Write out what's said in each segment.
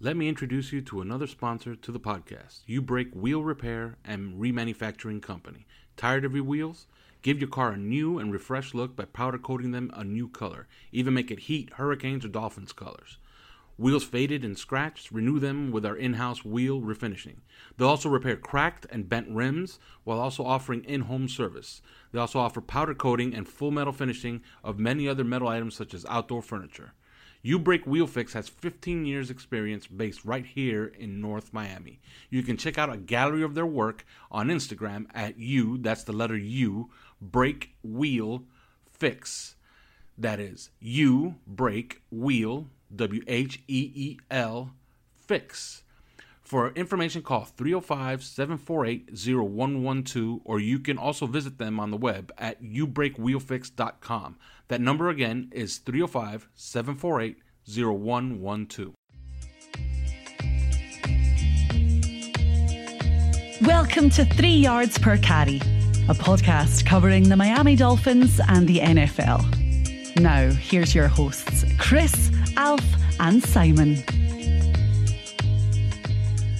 Let me introduce you to another sponsor to the podcast, U Break Wheel Repair and Remanufacturing Company. Tired of your wheels? Give your car a new and refreshed look by powder coating them a new color. Even make it heat, hurricanes, or dolphins colors. Wheels faded and scratched, renew them with our in house wheel refinishing. They'll also repair cracked and bent rims while also offering in home service. They also offer powder coating and full metal finishing of many other metal items such as outdoor furniture. U Break Wheel Fix has 15 years experience based right here in North Miami. You can check out a gallery of their work on Instagram at U, that's the letter U, Break Wheel Fix. That is U Break Wheel, W H E E L, Fix. For information, call 305 748 0112, or you can also visit them on the web at ubreakwheelfix.com. That number again is 305 748 0112. Welcome to Three Yards Per Carry, a podcast covering the Miami Dolphins and the NFL. Now, here's your hosts, Chris, Alf, and Simon.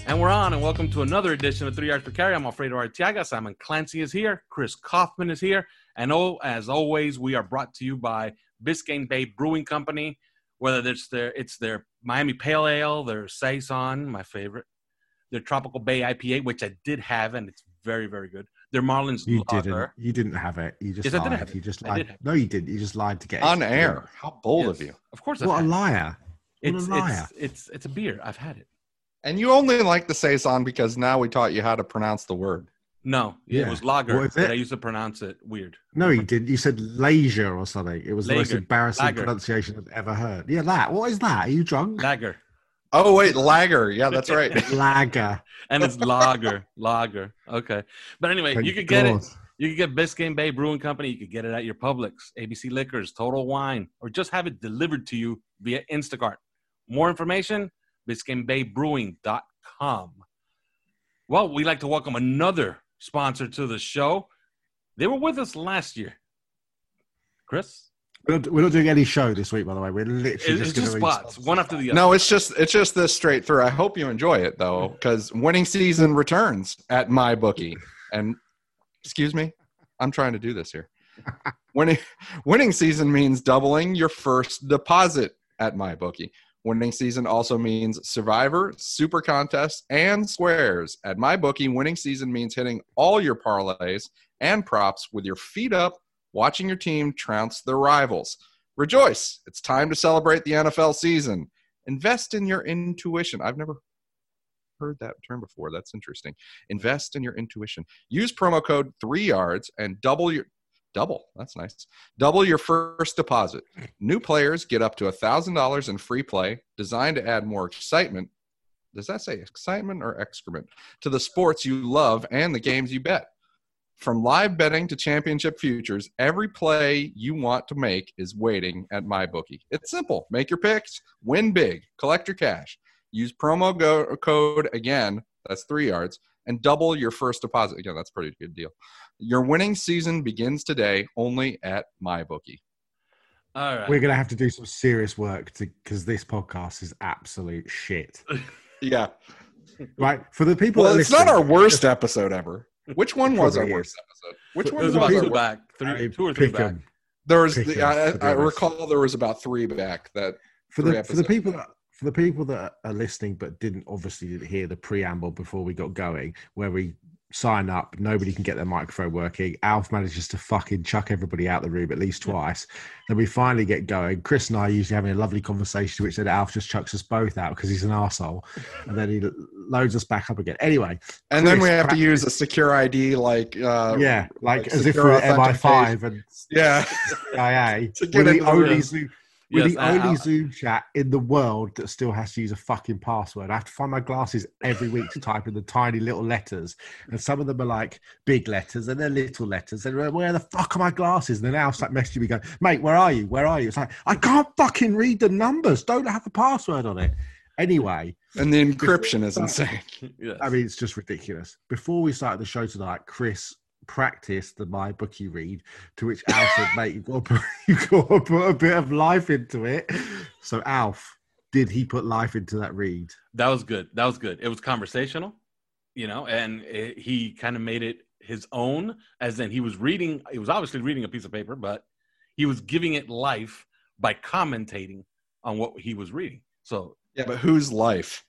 And we're on, and welcome to another edition of Three Yards Per Carry. I'm Alfredo Artiaga. Simon Clancy is here. Chris Kaufman is here. And oh, as always, we are brought to you by Biscayne Bay Brewing Company. Whether it's their it's their Miami Pale Ale, their Saison, my favorite, their Tropical Bay IPA, which I did have, and it's very very good. Their Marlins You Lager. didn't. You didn't have it. You just Yes, I did lied. have it. You just I lied. did have No, you didn't. You just lied to get it. on air. How bold Yes, of you! Of course, I've What a had it. liar! What It's, a liar! it's it's it's a beer. I've had it. And you only like the saison because now we taught you how to pronounce the word. No, it Yeah. was lager, What is but it? I used to pronounce it weird. No, you didn't. You said leisure or something. It was the most embarrassing Lager. pronunciation I've ever heard. Yeah, that. What is that? Are you drunk? Lager, Oh wait, lager. Yeah, that's right. Lager. and it's lager, lager. Okay, but anyway, Thank you could get it. You could get Biscayne Bay Brewing Company. You could get it at your Publix, ABC Liquors, Total Wine, or just have it delivered to you via Instacart. More information, biscaynebaybrewing.com. Well, we'd like to welcome another sponsor to the show. They were with us last year. Chris? We're not, we're not doing any show this week, by the way. We're literally It's just, just gonna spots, one after the other. No, it's just it's just this straight through. I hope you enjoy it though, because winning season returns at my bookie. And excuse me, I'm trying to do this here. winning winning season means doubling your first deposit at my bookie. Winning season also means survivor, super contests, and squares. At my bookie, winning season means hitting all your parlays and props with your feet up, watching your team trounce their rivals. Rejoice! It's time to celebrate the NFL season. Invest in your intuition. I've never heard that term before. That's interesting. Invest in your intuition. Use promo code 3 yards and double your double. That's nice. Double your first deposit. New players get up to $1000 in free play designed to add more excitement. Does that say excitement or excrement to the sports you love and the games you bet? From live betting to championship futures, every play you want to make is waiting at MyBookie. It's simple. Make your picks, win big, collect your cash. Use promo go- code again. That's three yards and double your first deposit. Again, that's a pretty good deal. Your winning season begins today only at MyBookie. All right. We're gonna have to do some serious work to because this podcast is absolute shit. Yeah. Right for the people. Well, that it's not our worst episode ever. Which one was our Probably worst episode? Which one was was about our worst? back, I three, two or three pick back. 'em. There was, the, I, I recall there was about three back that for the for the people that for the people that are listening but didn't obviously hear the preamble before we got going, where we sign up, nobody can get their microphone working. Alf manages to fucking chuck everybody out the room at least twice. Then we finally get going. Chris and I are usually having a lovely conversation, which then Alf just chucks us both out because he's an arsehole. And then he loads us back up again. Anyway, and then we Chris, have to use a secure ID like uh, yeah, like, like as if we're authentication. MI5 and yeah CIA. To get We're the only. Zoom, we're Yes, the I- only I- Zoom chat in the world that still has to use a fucking password. I have to find my glasses every week to type in the tiny little letters, and some of them are like big letters and they're little letters. And where the fuck are my glasses? And then Alf's like messaging me going, "Mate, where are you? Where are you?" It's like I can't fucking read the numbers. Don't have a password on it. Anyway, and the encryption is insane Yes. I mean, it's just ridiculous. Before we started the show tonight, Chris practiced the my bookie read, to which Alf said, "Mate, you've got, to put, you've got to put a bit of life into it." So, Alf, did he put life into that read? That was good. That was good. It was conversational, you know, and it, he kind of made it his own, as in he was reading. He was obviously reading a piece of paper, but he was giving it life by commentating on what he was reading. So yeah but whose life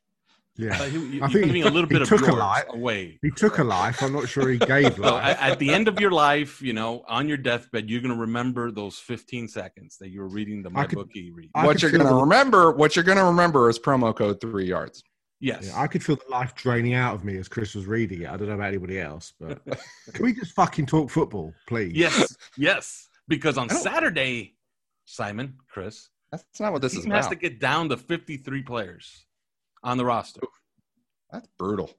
Yeah, uh, he, he, I he think giving a little he bit of took a life. away. he took a life. I'm not sure he gave So life. at, at the end of your life, you know, on your deathbed, you're gonna remember those 15 seconds that you were reading the my could- bookie read. I what you're gonna remember what you're gonna remember is promo code three yards yes. Yeah, I could feel the life draining out of me as Chris was reading it. I don't know about anybody else, but can we just fucking talk football, please? yes. Yes. Because on Saturday, Simon, Chris, that's not what this the is team has to get down to 53 players on the roster. that's brutal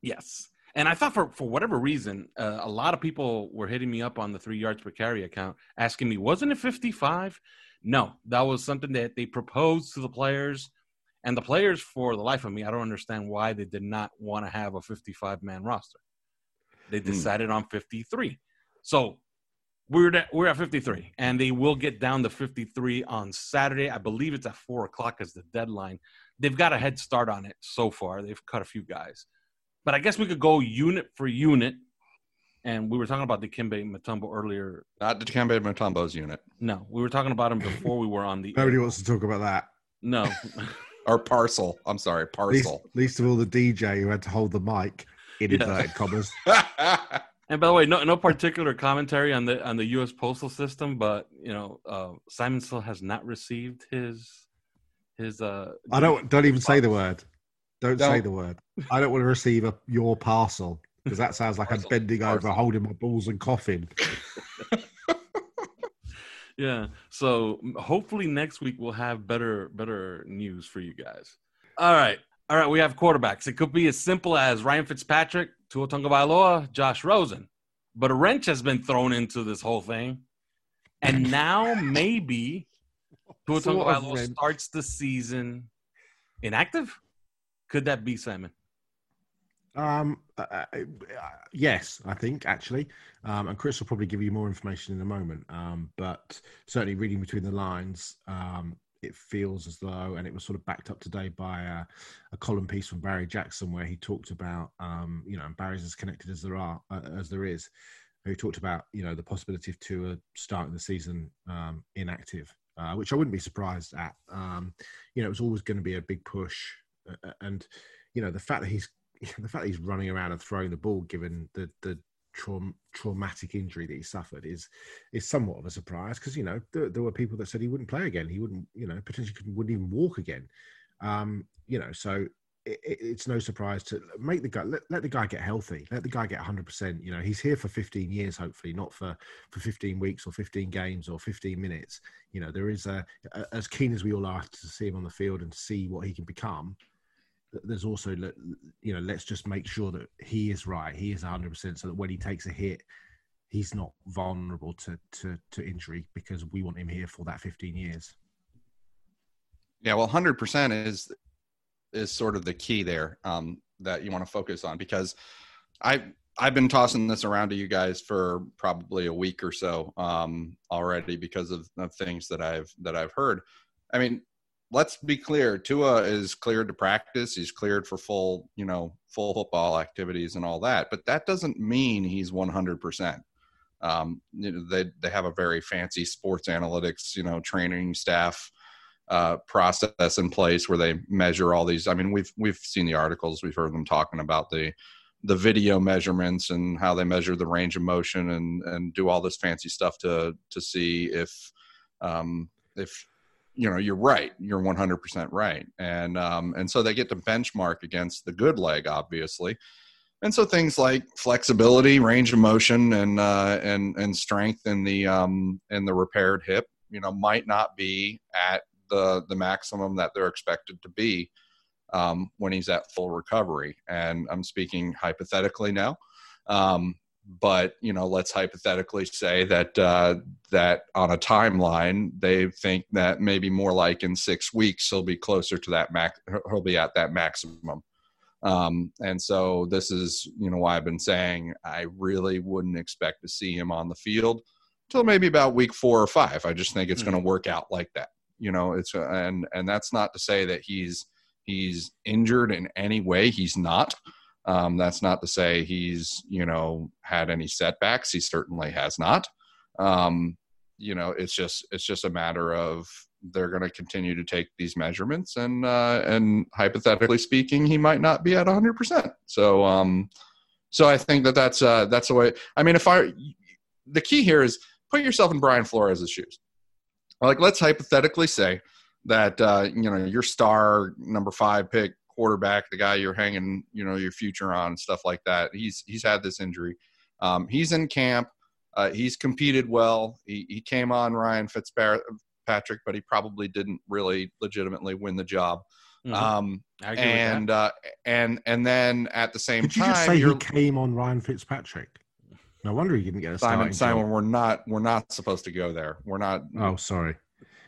Yes. And I thought for, for whatever reason, uh, a lot of people were hitting me up on the three yards per carry account asking me, wasn't it 55? No, that was something that they proposed to the players. And the players, for the life of me, I don't understand why they did not want to have a 55 man roster. They Hmm. decided on 53. So we're at, we're at 53, and they will get down to 53 on Saturday. I believe it's at four o'clock as the deadline. They've got a head start on it so far. They've cut a few guys, but I guess we could go unit for unit. And we were talking about Dikembe Mutombo earlier. not Dikembe Mutombo's unit No, we were talking about him before we were on the. Nobody wants to talk about that. No, or parcel i'm sorry Least, parcel least of all the DJ who had to hold the mic in Yeah. inverted commas. And by the way, no no particular commentary on the on the U.S. postal system, but you know, uh, Simon still has not received his his. Uh, I don't don't even say the word. Don't, say Don't. the word. I don't want to receive a, your parcel because that sounds like Parcel. I'm bending over, holding my balls and coughing. Yeah. So hopefully next week we'll have better better news for you guys. All right. All right. We have quarterbacks. It could be as simple as Ryan Fitzpatrick, Tua Tagovailoa, Josh Rosen, but a wrench has been thrown into this whole thing, and now maybe Tua Tagovailoa starts the season inactive. Could that be Simon? Um, uh, uh, yes, I think actually, um, and Chris will probably give you more information in a moment. Um, but certainly reading between the lines, um, it feels as though, and it was sort of backed up today by uh, a column piece from Barry Jackson where he talked about, um, you know, and Barry's as connected as there are uh, as there is. Who talked about, you know, the possibility of Tua starting the season um, inactive, uh, which I wouldn't be surprised at. Um, you know, it was always going to be a big push, uh, uh, and you know, the fact that he's the fact that he's running around and throwing the ball, given the the traum- traumatic injury that he suffered, is is somewhat of a surprise because you know there, there were people that said he wouldn't play again, he wouldn't, you know, potentially wouldn't even walk again. Um, you know, so it, it, it's no surprise to make the guy let, let the guy get healthy, let the guy get 100. percent You know, he's here for 15 years, hopefully, not for for 15 weeks or 15 games or 15 minutes. You know, there is a, a as keen as we all are to see him on the field and see what he can become there's also you know let's just make sure that he is right he is 100% so that when he takes a hit he's not vulnerable to to to injury because we want him here for that 15 years Yeah, well, hundred percent is is sort of the key there um, that you want to focus on because I I've been tossing this around to you guys for probably a week or so um, already because of, of things that I've that I've heard. I mean, let's be clear. Tua is cleared to practice. He's cleared for full, you know, full football activities and all that. But that doesn't mean he's 100. percent um, you know, they they have a very fancy sports analytics, you know, training staff uh, process in place where they measure all these. I mean, we've we've seen the articles, we've heard them talking about the the video measurements and how they measure the range of motion and and do all this fancy stuff to to see if um, if you know you're right you're 100% right and um, and so they get to benchmark against the good leg obviously and so things like flexibility range of motion and uh, and and strength in the um, in the repaired hip you know might not be at the the maximum that they're expected to be um, when he's at full recovery. And I'm speaking hypothetically now. Um, but you know, let's hypothetically say that uh, that on a timeline, they think that maybe more like in six weeks he'll be closer to that max. He'll be at that maximum. Um, and so this is you know why I've been saying I really wouldn't expect to see him on the field until maybe about week four or five. I just think it's mm-hmm. going to work out like that. You know, it's and and that's not to say that he's he's injured in any way. He's not. Um, that's not to say he's you know had any setbacks. He certainly has not. Um, you know, it's just it's just a matter of they're going to continue to take these measurements, and uh, and hypothetically speaking, he might not be at 100. percent So um, so I think that that's uh, that's the way. I mean, if I the key here is put yourself in Brian Flores' shoes. Like, let's hypothetically say that uh, you know your star number five pick quarterback, the guy you're hanging you know your future on, stuff like that. He's he's had this injury. Um, he's in camp. Uh, he's competed well. He, he came on Ryan Fitzpatrick, but he probably didn't really legitimately win the job. Mm-hmm. Um, and uh, and and then at the same Did time, you just say he came on Ryan Fitzpatrick? No wonder he didn't get a Simon. Simon, we're not we're not supposed to go there. We're not. Oh, sorry.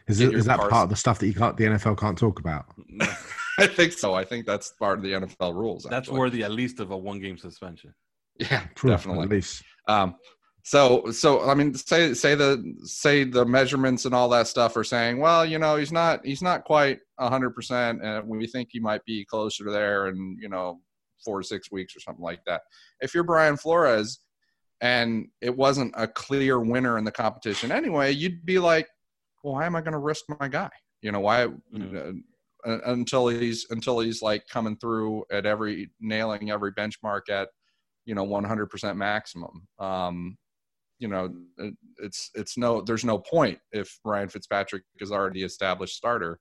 Is, it, is that part of the stuff that you can't, the NFL can't talk about? I think so. I think that's part of the NFL rules. That's actually. worthy at least of a one game suspension. Yeah, True, definitely. At least. Um, so, so I mean, say say the say the measurements and all that stuff are saying, well, you know, he's not he's not quite hundred percent, and we think he might be closer to there, and you know, four to six weeks or something like that. If you're Brian Flores, and it wasn't a clear winner in the competition anyway, you'd be like, well, why am I going to risk my guy? You know, why mm-hmm. Until he's until he's like coming through at every nailing every benchmark at you know 100% maximum. Um, you know, it, it's it's no there's no point if Ryan Fitzpatrick is already established starter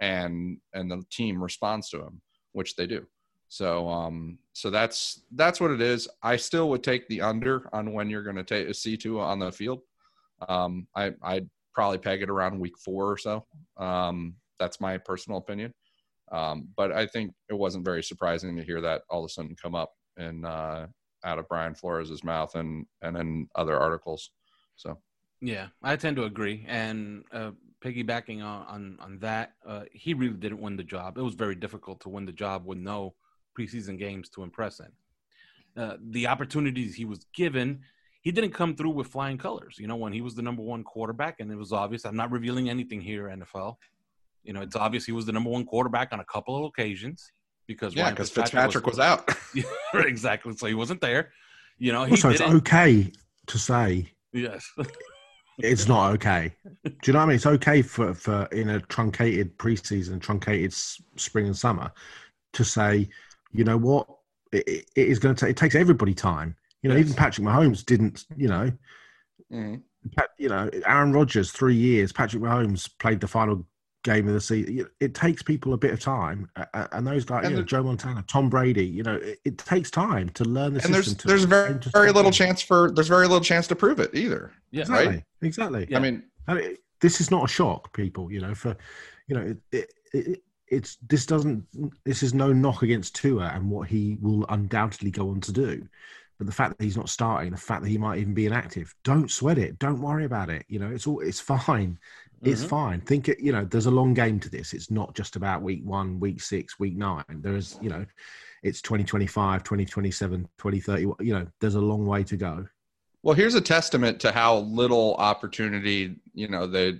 and and the team responds to him, which they do. So um so that's that's what it is. I still would take the under on when you're going to take a see Tua on the field. Um, I I probably peg it around week four or so. Um, that's my personal opinion. Um, but I think it wasn't very surprising to hear that all of a sudden come up and uh, out of Brian Flores' mouth and and in other articles. So yeah, I tend to agree. And uh, piggybacking on on, on that, uh, he really didn't win the job. It was very difficult to win the job with no preseason games to impress in. Uh, the opportunities he was given, he didn't come through with flying colors. You know, when he was the number one quarterback, and it was obvious. I'm not revealing anything here, NFL. You know, it's obvious he was the number one quarterback on a couple of occasions because yeah, because Fitzpatrick, Fitzpatrick, was, was out. exactly, so he wasn't there. You know, also it's okay to say yes. it's not okay. Do you know what I mean? It's okay for for in a truncated preseason, truncated spring and summer, to say, you know what, it, it is going to take. It takes everybody time you know, yes. even Patrick Mahomes didn't. You know, mm. you know, Aaron Rodgers three years. Patrick Mahomes played the final game of the season. It takes people a bit of time, and those guys, and you know, Joe Montana, Tom Brady. You know, it, it takes time to learn the and system. There's there's very very little chance for there's very little chance to prove it either. Yeah, exactly. Right? Exactly. Yeah. I mean, I mean, this is not a shock, people. You know, for you know, it, it, it's this doesn't this is no knock against Tua and what he will undoubtedly go on to do But the fact that he's not starting, the fact that he might even be inactive, don't sweat it. Don't worry about it. You know, it's all it's fine. It's Mhm. fine. Think it. You know, there's a long game to this. It's not just about week one, week six, week nine. There's, you know, it's 2025, 2027, 2030. You know, there's a long way to go. Well, here's a testament to how little opportunity you know they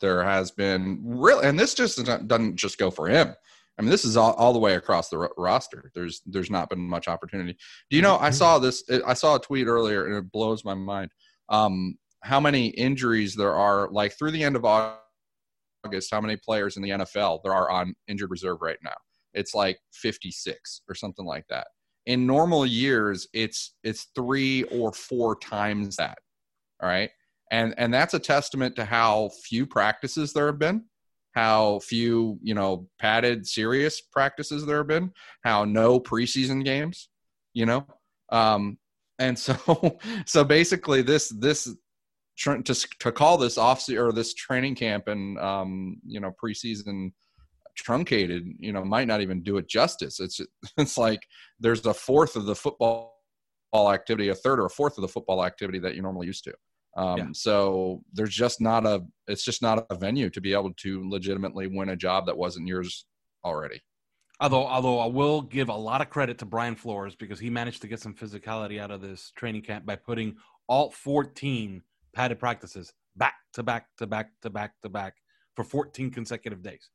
there has been. Really, and this just doesn't doesn't just go for him. I mean, this is all, all the way across the ro- roster. There's there's not been much opportunity. Do you know? I saw this. I saw a tweet earlier, and it blows my mind. Um, how many injuries there are? Like through the end of August, how many players in the NFL there are on injured reserve right now? It's like 56 or something like that in normal years it's it's three or four times that all right and and that's a testament to how few practices there have been how few you know padded serious practices there have been how no preseason games you know um and so so basically this this to to call this off or this training camp and um you know preseason truncated you know might not even do it justice. It's it's like there's a fourth of the football activity a third or a fourth of the football activity that you're normally used to. Um, Yeah. so there's just not a it's just not a venue to be able to legitimately win a job that wasn't yours already. Although, although I will give a lot of credit to Brian Flores because he managed to get some physicality out of this training camp by putting all 14 padded practices back to back to back to back to back for 14 consecutive days.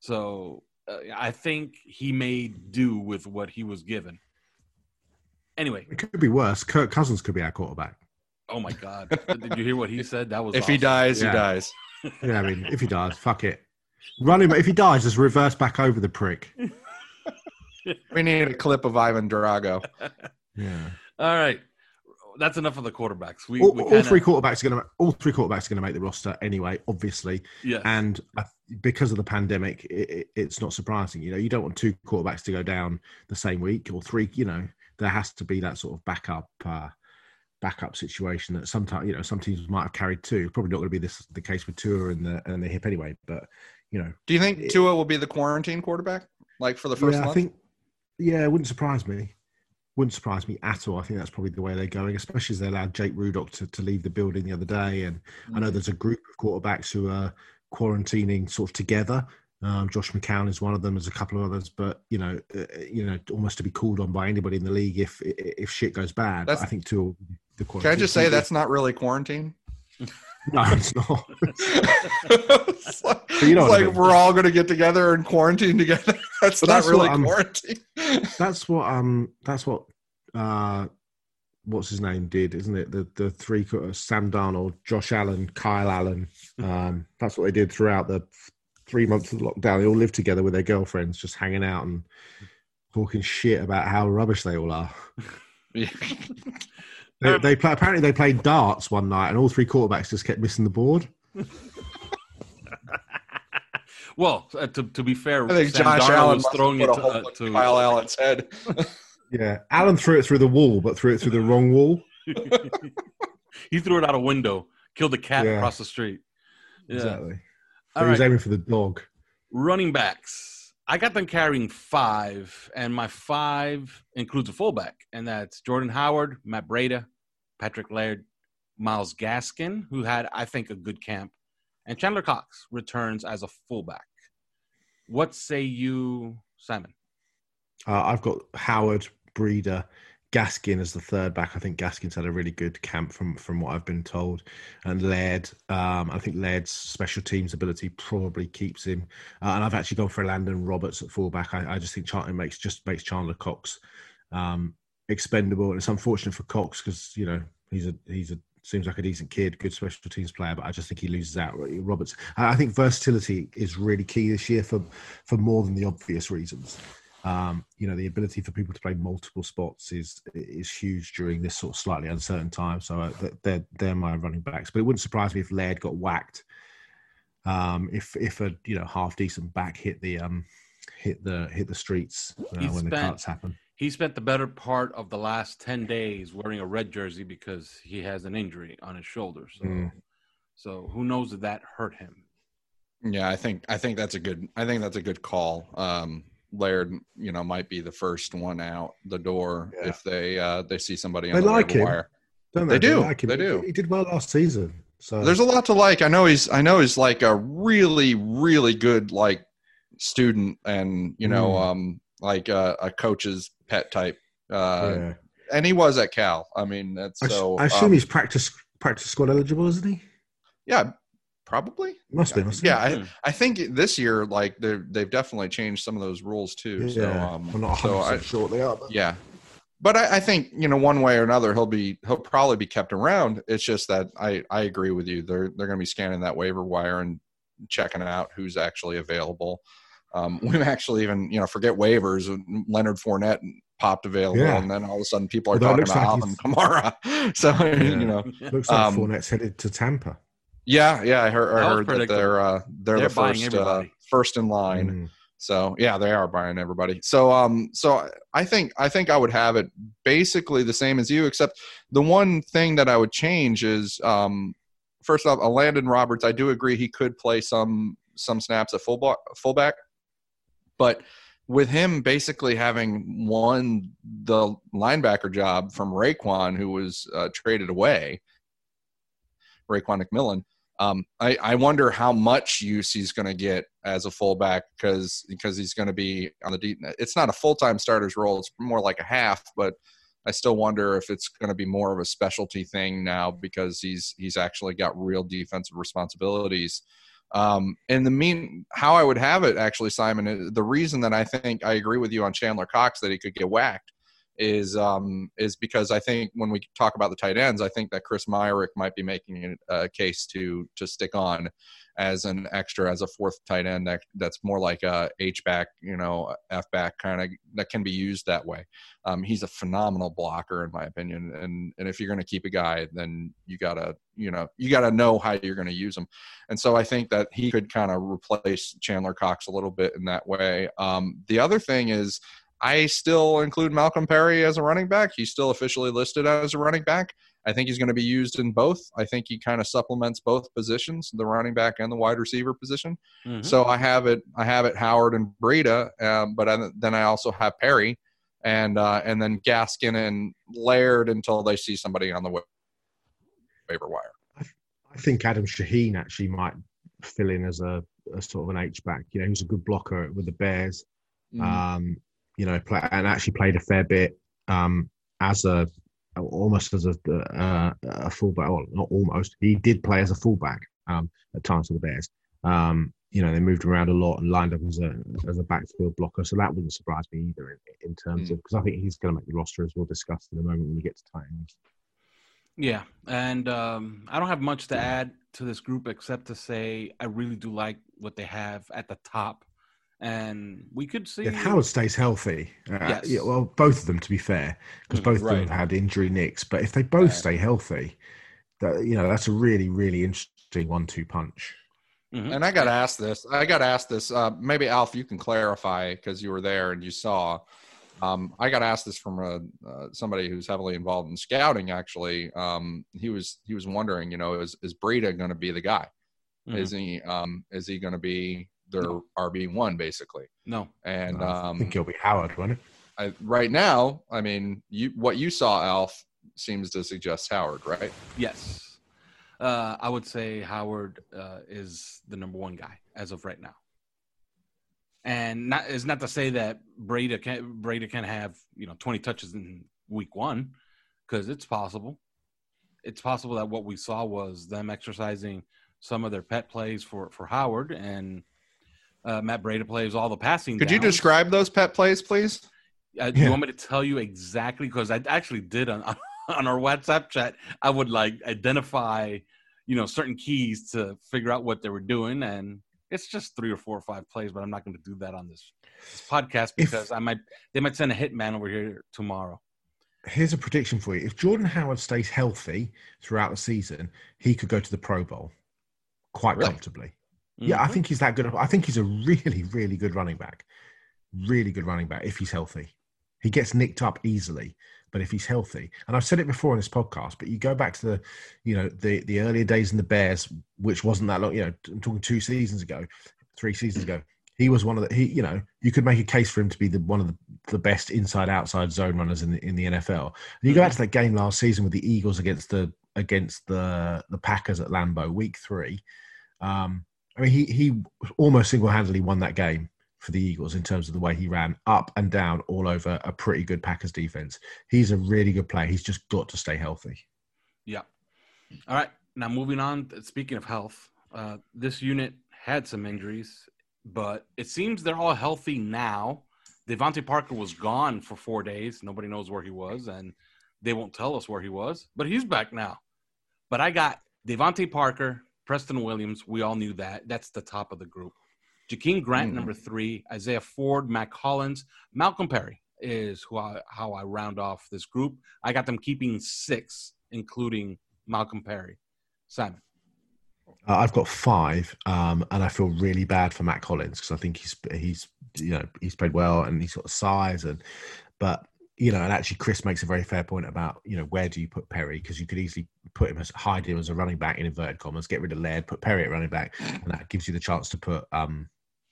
So uh, I think he made do with what he was given. Anyway, It could be worse. Kirk Cousins could be our quarterback. oh my God, did you hear what he said? That was if he dies Yeah. he dies Yeah, I mean, if he dies, fuck it. Run him. If he dies, just reverse back over the prick. we need a clip of ivan drago Yeah. All right, that's enough of the quarterbacks. We, all, we kinda, three quarterbacks are going to all three quarterbacks are going to make the roster anyway, obviously. yeah. And I, because of the pandemic, it, it, it's not surprising. You know, you don't want two quarterbacks to go down the same week or three. You know, there has to be that sort of backup. Uh, backup situation that sometimes you know some teams might have carried two probably not going to be this the case with Tua and the and the hip anyway but you know do you think tua will be the quarantine quarterback like for the first yeah, month I think yeah, it wouldn't surprise me. Wouldn't surprise me at all. I think that's probably the way they're going, especially as they allowed Jake Rudock to, to leave the building the other day. And I know there's a group of quarterbacks who are quarantining sort of together. Um, Josh McCown is one of them. There's a couple of others, but you know, uh, you know, almost to be called on by anybody in the league if if shit goes bad. That's- I think to the can i just say that's not really quarantine no, it's not. it's like, you know it's like we're all going to get together and quarantine together. That's But not that's really what, um, quarantine. that's what um that's what uh what's his name did isn't it the the three quarter sam darnold josh allen kyle allen um that's what they did throughout the three months of lockdown they all lived together with their girlfriends just hanging out and talking shit about how rubbish they all are Yeah. They, they play apparently they played darts one night and all three quarterbacks just kept missing the board well, uh, to, to be fair, I think Sam Josh Darnold Allen was throwing it to, uh, to Kyle Allen's head. yeah allen threw it through the wall but threw it through the wrong wall he threw it out a window, killed a cat Yeah. across the street. Yeah. exactly All he was aiming for the dog Running backs. I got them carrying five, and my five includes a fullback, and that's Jordan Howard, Matt Breida, Patrick Laird, Myles Gaskin, who had, I think, a good camp, and Chandler Cox returns as a fullback. What say you, Simon? Uh, I've got Howard, Breeder, Gaskin as the third back. I think Gaskin's had a really good camp from from what I've been told, and Laird. Um, I think Laird's special teams ability probably keeps him. Uh, and I've actually gone for Landon Roberts at fullback. I, I just think Chandler makes just makes Chandler Cox um, expendable, and it's unfortunate for Cox because you know he's a he's a seems like a decent kid, good special teams player, but I just think he loses out. Roberts, I I think versatility is really key this year for for more than the obvious reasons. Um, you know, the ability for people to play multiple spots is is huge during this sort of slightly uncertain time. So uh, they're they're my running backs. But it wouldn't surprise me if Laird got whacked. Um, if if a you know half decent back hit the um hit the hit the streets uh, He when the spent- cuts happen. He spent the better part of the last 10 days wearing a red jersey because he has an injury on his shoulder. So, Mm. so who knows if that hurt him? Yeah, I think I think that's a good I think that's a good call. Um, Laird, you know, might be the first one out the door Yeah. if they uh, they see somebody They on the like him. wire. Don't They do. like him. They He- do. He did well last season. So There's a lot to like. I know he's I know he's like a really really good like student and you know Mm. um like a, a coach's pet type. Uh, yeah. And he was at Cal. I mean, that's I, so. I assume um, he's practice practice squad eligible, isn't he? yeah, probably. Must be. Must be. Yeah, Hmm. I, I think this year, like they they've definitely changed some of those rules too. So, yeah. um, I'm not 100 so I, sure they are. But yeah, but I, I think you know one way or another he'll be he'll probably be kept around. It's just that I I agree with you. They're they're going to be scanning that waiver wire and checking out who's actually available. Um, we've actually even you know forget waivers. Leonard Fournette popped available, Yeah. and then all of a sudden people are Although it talking about looks Alvin Kamara. So you know, looks like um, Fournette's headed to Tampa. Yeah, yeah, I heard, I That heard that predictable. they're uh, they're, They're the first uh, first in line. Mm. So yeah, they are buying everybody. So um, so I think I think I would have it basically the same as you, except the one thing that I would change is um, first off, Elandon Roberts. I do agree he could play some some snaps at fullback, fullback, but with him basically having won the linebacker job from Raekwon, who was uh, traded away, Raekwon McMillan. Um, I, I wonder how much use he's going to get as a fullback because because he's going to be on the deep. It's not a full time starter's role; it's more like a half. But I still wonder if it's going to be more of a specialty thing now because he's he's actually got real defensive responsibilities. Um, in the mean, how I would have it actually, Simon, is- the reason that I think I agree with you on Chandler Cox that he could get whacked is um, is because I think when we talk about the tight ends, I think that Chris Myrick might be making a, a case to to stick on as an extra as a fourth tight end that, that's more like a H back, you know, F back kind of that can be used that way. Um, he's a phenomenal blocker in my opinion, and and if you're going to keep a guy, then you gotta you know you gotta know how you're going to use him, and so I think that he could kind of replace Chandler Cox a little bit in that way. Um, the other thing is. I still include Malcolm Perry as a running back. He's still officially listed as a running back. I think he's going to be used in both. I think he kind of supplements both positions, the running back and the wide receiver position. Mhm. So I have it. I have it Howard and Breida, um, but I, then I also have Perry, and uh, and then Gaskin and Laird until they see somebody on the wa- waiver wire. I think Adam Shaheen actually might fill in as a, a sort of an H back. You know, he's a good blocker with the Bears. Mm. Um, you know, play, and actually played a fair bit um, as a almost as a uh, a fullback. Well, not almost. He did play as a fullback um, at times for the Bears. Um, you know, they moved around a lot and lined up as a as a backfield blocker. So that wouldn't surprise me either in, in terms Mm. of because I think he's going to make the roster as we'll discuss in a moment when we get to tight ends. Yeah, and um, I don't have much to add to this group except to say I really do like what they have at the top, and we could see If Howard stays healthy, uh, Yes. yeah, well, both of them to be fair, because both of them have had injury nicks. But if they both Right. stay healthy, that you know that's a really really interesting one-two punch. Mhm. And I got to ask this. I got to ask this. Uh, maybe Alf, you can clarify because you were there and you saw. Um, I got asked this from a uh, somebody who's heavily involved in scouting. Actually, um, he was he was wondering, you know, is is Breida going to be the guy? Mhm. Is he um, is he going to be their RB one basically? no, And I um, think it'll be Howard, won't it? I, right now, I mean, you what you saw, Alf, seems to suggest Howard, right? yes, uh, I would say Howard uh, is the number one guy as of right now. And not is not to say that Breida can Breida can have you know twenty touches in week one, because it's possible. It's possible that what we saw was them exercising some of their pet plays for for Howard, and uh, Matt Breida plays all the passing. Could you describe those pet plays, please? Uh, do Yeah. You want me to tell you exactly? Because I actually did on on our WhatsApp chat. I would like identify, you know, certain keys to figure out what they were doing, and it's just three or four or five plays. But I'm not going to do that on this, this podcast If- because I might they might send a hitman over here tomorrow. Here's a prediction for you: if Jordan Howard stays healthy throughout the season, he could go to the Pro Bowl quite Really? comfortably. Yeah, I Mhm. think he's that good. I think he's a really, really good running back. Really good running back if he's healthy. He gets nicked up easily, but if he's healthy, and I've said it before in this podcast, but you go back to the, you know, the the earlier days in the Bears, which wasn't that long. You know, I'm talking two seasons ago, three seasons ago. he was one of the he you know you could make a case for him to be the one of the, the best inside outside zone runners in the in the NFL. And you go back to that game last season with the Eagles against the against the the Packers at Lambeau, Week Three. Um, I mean, he he almost single handedly won that game for the Eagles in terms of the way he ran up and down all over a pretty good Packers defense. He's a really good player. He's just got to stay healthy. Yeah. All right. Now moving on. Speaking of health, uh, this unit had some injuries, but it seems they're all healthy now. DeVante Parker was gone for four days. Nobody knows where he was, and they won't tell us where he was. But he's back now. But I got DeVante Parker, Preston Williams. We all knew that. That's the top of the group. Jakeem Grant, mm-hmm. number three, Isaiah Ford, Mack Hollins, Malcolm Perry is who I, how I round off this group. I got them keeping six, including Malcolm Perry. Simon. Uh, I've got five, um, and I feel really bad for Mack Hollins because I think he's he's you know he's played well and he's got size and but you know and actually Chris makes a very fair point about you know where do you put Perry because you could easily put him as hide him as a running back in inverted commas, get rid of Laird, put Perry at running back, and that gives you the chance to put um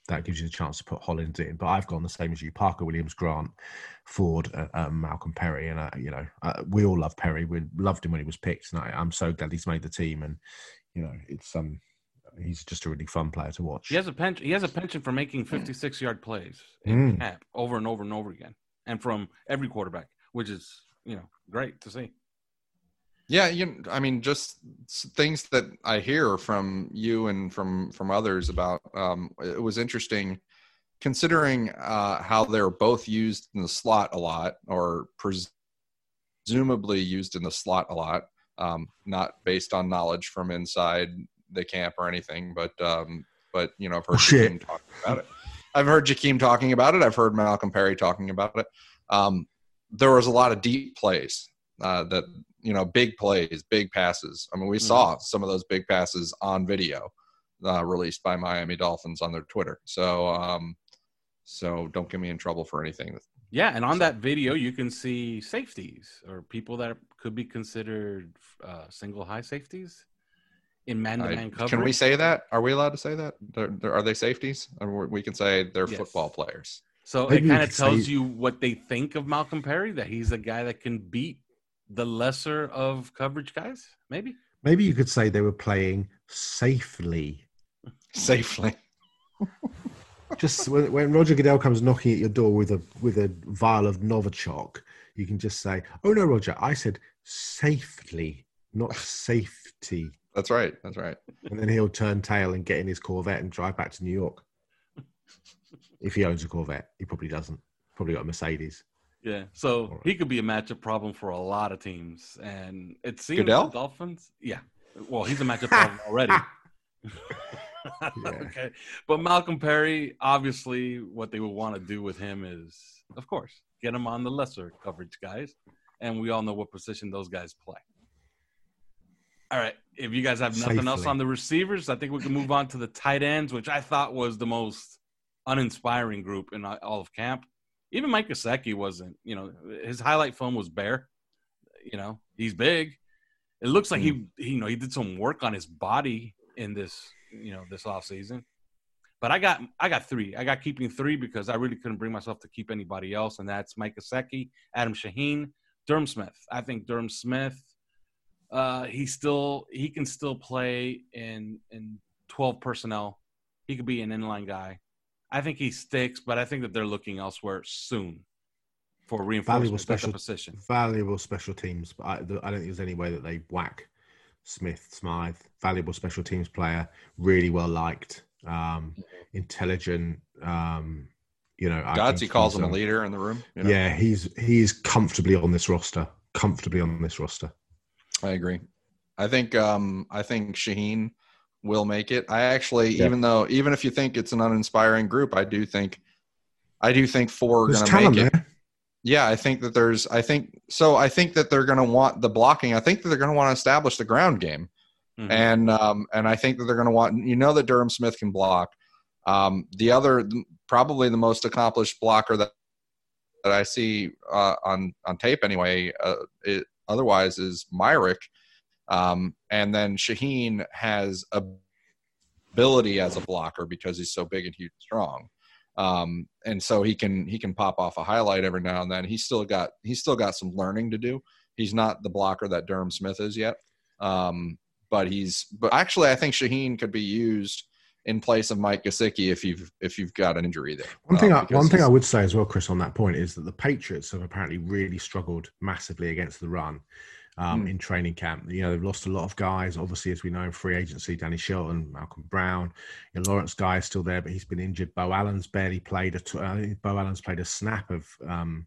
that gives you the chance to put Hollins in. But I've gone the same as you: Parker, Williams, Grant, Ford, uh, uh, Malcolm Perry, and uh, you know uh, we all love Perry. We loved him when he was picked, and I, am so glad he's made the team. And you know it's um he's just a really fun player to watch. He has a pension. He has a pension for making 56 yard plays in mm. over and over and over again, and from every quarterback, which is you know great to see. Yeah, you. I mean, just things that I hear from you and from from others about. Um, it was interesting, considering uh, how they're both used in the slot a lot, or presumably used in the slot a lot. Um, not based on knowledge from inside the camp or anything, but um, but you know, I've heard oh, talking about it. I've heard Jakeem talking about it. I've heard Malcolm Perry talking about it. Um, there was a lot of deep plays uh, that you know, big plays, big passes. I mean, we mm-hmm. saw some of those big passes on video uh, released by Miami Dolphins on their Twitter. So, um, so don't get me in trouble for anything. Yeah, and on that video, you can see safeties or people that could be considered uh, single high safeties in man-to-man coverage. Can we say that? Are we allowed to say that? They're, they're, are they safeties? Or we can say they're yes. football players. So Maybe it kind of tells say... you what they think of Malcolm Perry, that he's a guy that can beat the lesser of coverage guys, maybe. Maybe you could say they were playing safely. Safely. just when, when, Roger Goodell comes knocking at your door with a with a vial of Novichok, you can just say, "Oh no, Roger, I said safely, not safety." That's right. That's right. And then he'll turn tail and get in his Corvette and drive back to New York. if he owns a Corvette, he probably doesn't. Probably got a Mercedes. Yeah, so right. he could be a matchup problem for a lot of teams, and it seems Goodell? the Dolphins. Yeah, well, he's a matchup problem already. okay, but Malcolm Perry, obviously, what they would want to do with him is, of course, get him on the lesser coverage guys, and we all know what position those guys play. All right, if you guys have nothing Safely. else on the receivers, I think we can move on to the tight ends, which I thought was the most uninspiring group in all of camp even Mike Gesicki wasn't, you know, his highlight film was bare. You know, he's big. It looks like he, hmm. he, you know, he did some work on his body in this, you know, this off season. But I got, I got three. I got keeping three because I really couldn't bring myself to keep anybody else, and that's Mike Gesicki, Adam Shaheen, Durham Smith. I think Durham Smith, uh, he still, he can still play in in twelve personnel. He could be an inline guy. I think he sticks, but I think that they're looking elsewhere soon for reinforcement special, position. Valuable special teams, but I, I, don't think there's any way that they whack Smith, Smythe. Valuable special teams player, really well liked, um, intelligent. Um, you know, Godsey calls him a leader in the room. You know? Yeah, he's he's comfortably on this roster. Comfortably on this roster. I agree. I think um, I think Shaheen will make it. I actually, yeah. even though, even if you think it's an uninspiring group, I do think, I do think four are going to make it. Man. Yeah, I think that there's, I think, so I think that they're going to want the blocking. I think that they're going to want to establish the ground game. Mm-hmm. And, um, and I think that they're going to want, you know, that Durham Smith can block. Um, the other, probably the most accomplished blocker that, that I see uh, on, on tape anyway, uh, it, otherwise is Myrick. Um, and then Shaheen has ability as a blocker because he's so big and huge and strong. Um, and so he can he can pop off a highlight every now and then. He's still got he's still got some learning to do. He's not the blocker that Durham Smith is yet. Um, but he's but actually I think Shaheen could be used in place of Mike Gesicki if you've if you've got an injury there. One thing, Um, I, one thing I would say as well, Chris, on that point is that the Patriots have apparently really struggled massively against the run um, Hmm. in training camp. You know, they've lost a lot of guys. Obviously, as we know, in free agency, Danny Shelton, Malcolm Brown, you know, Lawrence Guy is still there, but he's been injured. Beau Allen's barely played a. T- uh, Beau Allen's played a snap of. Um,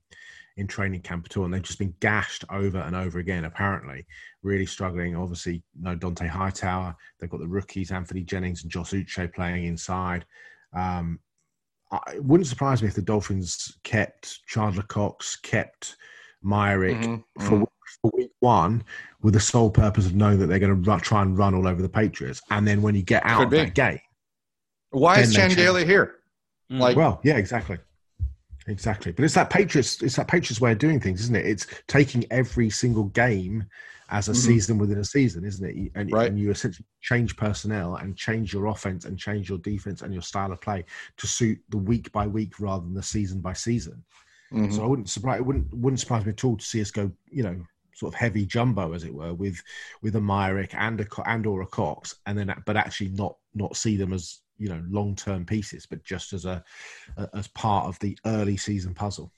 in training camp at all, and they've just been gashed over and over again. Apparently, really struggling. Obviously, no Dont'a Hightower. They've got the rookies Anthony Jennings and Josh Uche playing inside. Um, I, it wouldn't surprise me if the Dolphins kept Chandler Cox, kept Myrick Mhm, for, mhm. for week one with the sole purpose of knowing that they're going to try and run all over the Patriots. And then when you get out Could of be. that game, Why is then they Chan Gailey here? Mm. Like well, yeah, exactly. Exactly. But it's that Patriots, it's that Patriots way of doing things, isn't it? It's taking every single game as a Mhm. season within a season, isn't it? And, Right. and you essentially change personnel and change your offense and change your defense and your style of play to suit the week by week rather than the season by season. mhm. So I wouldn't surprise it wouldn't wouldn't surprise me at all to see us go, you know, sort of heavy jumbo as it were, with with a Myrick and a and or a Cox, and then but actually not not see them as you know long term pieces, but just as a, as part of the early season puzzle.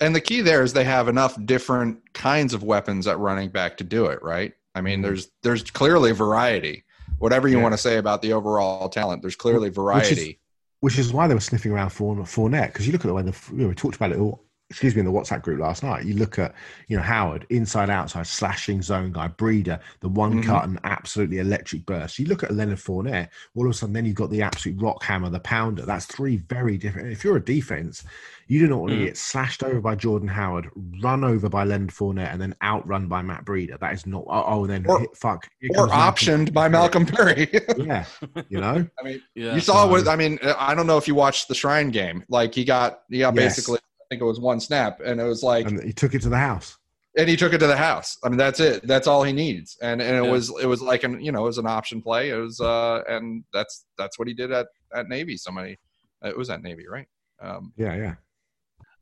and the key there is they have enough different kinds of weapons at running back to do it, right? I mean, Mhm. there's there's clearly variety. Whatever you Yeah. want to say about the overall talent, there's clearly variety. Which is why they were sniffing around for Fournette because you look at the way the you know, we talked about it all. Excuse me, in the WhatsApp group last night, you look at you know Howard inside outside slashing zone guy Breida the one Mhm. cut and absolutely electric burst. You look at Leonard Fournette, all of a sudden then you've got the absolute rock hammer, the pounder. That's three very different. If you're a defense, you do not want to Mhm. get slashed over by Jordan Howard, run over by Leonard Fournette, and then outrun by Matt Breida. That is not. Oh, oh and then Or- hit, fuck, Or comes Malcolm optioned by Malcolm Perry. Yeah, you know. I mean, Yeah. you saw so- what I mean. I don't know if you watched the Shrine game. Like he got, he got Yes. basically, I think it was one snap, and it was like, and he took it to the house. and he took it to the house. I mean, that's it. That's all he needs. And and it Yeah. was it was like an you know it was an option play. It was uh and that's that's what he did at at Navy. Somebody. It was at Navy, right? Um, Yeah, yeah.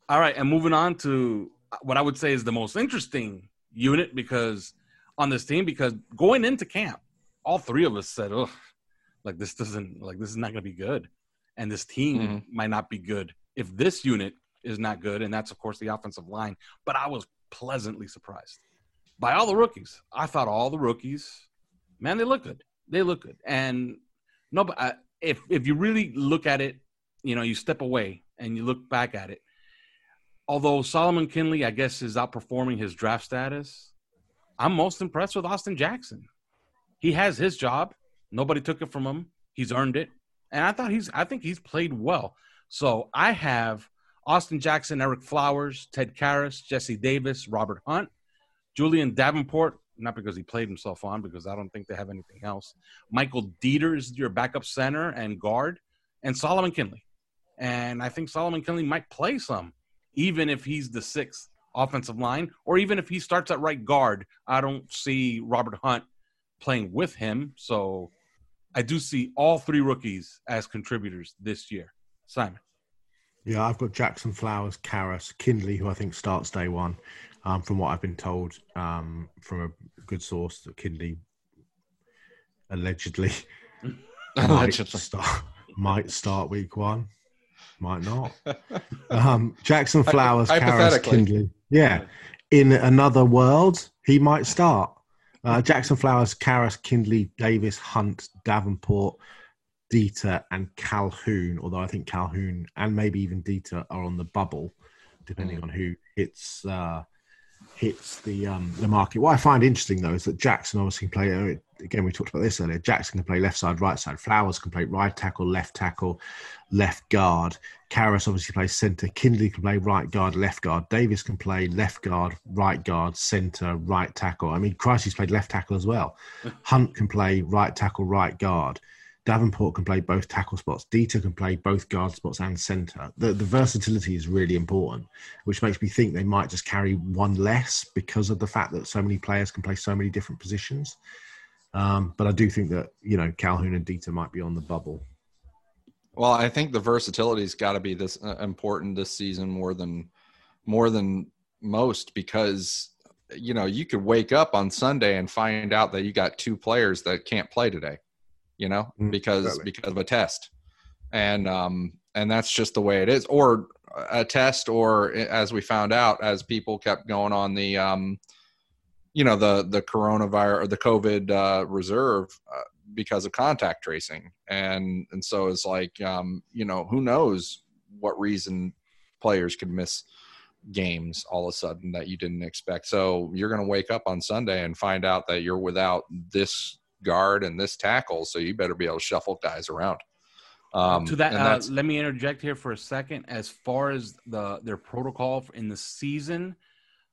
All right, and moving on to what I would say is the most interesting unit because on this team because going into camp, all three of us said, "Oh, like this doesn't like this is not going to be good," and this team Mhm. might not be good if this unit is not good, and that's of course the offensive line. But I was pleasantly surprised by all the rookies. I thought all the rookies, man, they look good. They look good, and no, but I, if if you really look at it, you know, you step away and you look back at it although Solomon Kindley, I guess, is outperforming his draft status, I'm most impressed with Austin Jackson. He has his job. Nobody took it from him. He's earned it. And I thought he's I think he's played well. So I have Austin Jackson, Ereck Flowers, Ted Karras, Jesse Davis, Robert Hunt, Julién Davenport, not because he played himself on, because I don't think they have anything else. Michael Deiter is your backup center and guard, and Solomon Kindley. And I think Solomon Kindley might play some even if he's the sixth offensive line, or even if he starts at right guard. I don't see Robert Hunt playing with him. So I do see all three rookies as contributors this year. Simon. Yeah, I've got Jackson Flowers, Karras, Kindley, who I think starts day one. Um, from what I've been told um, from a good source, that Kindley allegedly might start, might start week one, might not. Um, Jackson Flowers, Karras. Kindley. Yeah, in another world, he might start. Uh, Jackson Flowers, Karras, Kindley, Davis, Hunt, Davenport, Deiter, and Calhoun. Although I think Calhoun and maybe even Deiter are on the bubble, depending on who hits uh, hits the um, the market. What I find interesting though is that Jackson obviously can play. uh, Again, we talked about this earlier. Jackson can play left side, right side. Flowers can play right tackle, left tackle, left guard. Karras obviously plays centre. Kindley can play right guard, left guard. Davis can play left guard, right guard, centre, right tackle. I mean, Christ, played left tackle as well. Hunt can play right tackle, right guard. Davenport can play both tackle spots. Deiter can play both guard spots and centre. The, the versatility is really important, which makes me think they might just carry one less because of the fact that so many players can play so many different positions. Um, but I do think that you know Calhoun and Deiter might be on the bubble. Well, I think the versatility's got to be this uh, important this season more than more than most because you know you could wake up on Sunday and find out that you got two players that can't play today, you know, Mm, because because of a test, and um and that's just the way it is, or a test, or as we found out as people kept going on the um you know the the coronavirus or the COVID uh, reserve uh, because of contact tracing, and and so it's like um you know who knows what reason players could miss games all of a sudden that you didn't expect. So you're going to wake up on Sunday and find out that you're without this guard and this tackle. So you better be able to shuffle guys around. Um, to that, uh, let me interject here for a second. As far as the their protocol in the season,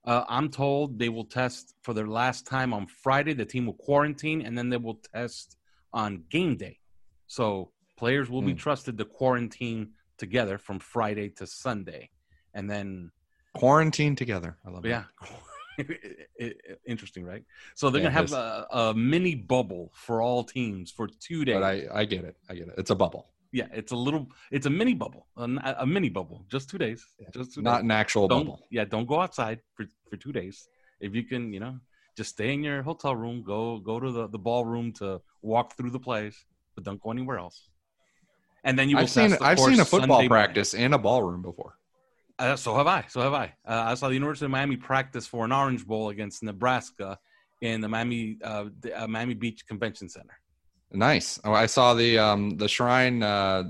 uh, I'm told they will test for their last time on Friday. The team will quarantine, and then they will test on game day. So players will be Hmm. trusted to quarantine together from Friday to Sunday, and then quarantine together. I love it. yeah. It- it- Interesting, right? So they're Yeah, gonna have this- a, a mini bubble for all teams for two days. But I, I get it. I get it. It's a bubble, Yeah, it's a little, it's a mini bubble, a, a mini bubble, just two days, just two not days. an actual Don't, bubble. yeah, don't go outside for, for two days. If you can, you know, just stay in your hotel room, go go to the, the ballroom to walk through the plays, but don't go anywhere else. And then you will I've seen I've seen a football Sunday practice in a ballroom before. Uh, so have I. So have I. Uh, I saw the University of Miami practice for an Orange Bowl against Nebraska in the Miami uh, the, uh, Miami Beach Convention Center. Nice. Oh, I saw the um the shrine uh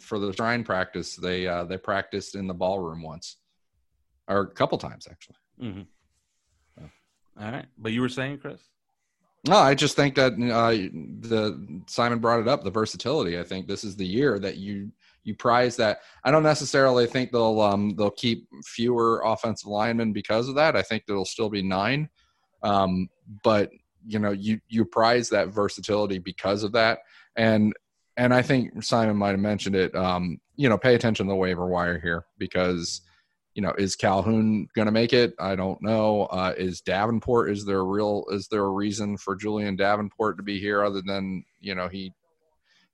for the shrine practice. They uh they practiced in the ballroom once, or a couple times actually. hmm All right, but you were saying, Chris? No, I just think that uh, the Simon brought it up the versatility. I think this is the year that you you prize that. I don't necessarily think they'll um, they'll keep fewer offensive linemen because of that. I think there'll still be nine, um, but you know you you prize that versatility because of that. And and I think Simon might have mentioned it. Um, you know, pay attention to the waiver wire here because you know, is Calhoun going to make it? I don't know. Uh, is Davenport? Is there a real? Is there a reason for Julién Davenport to be here other than you know he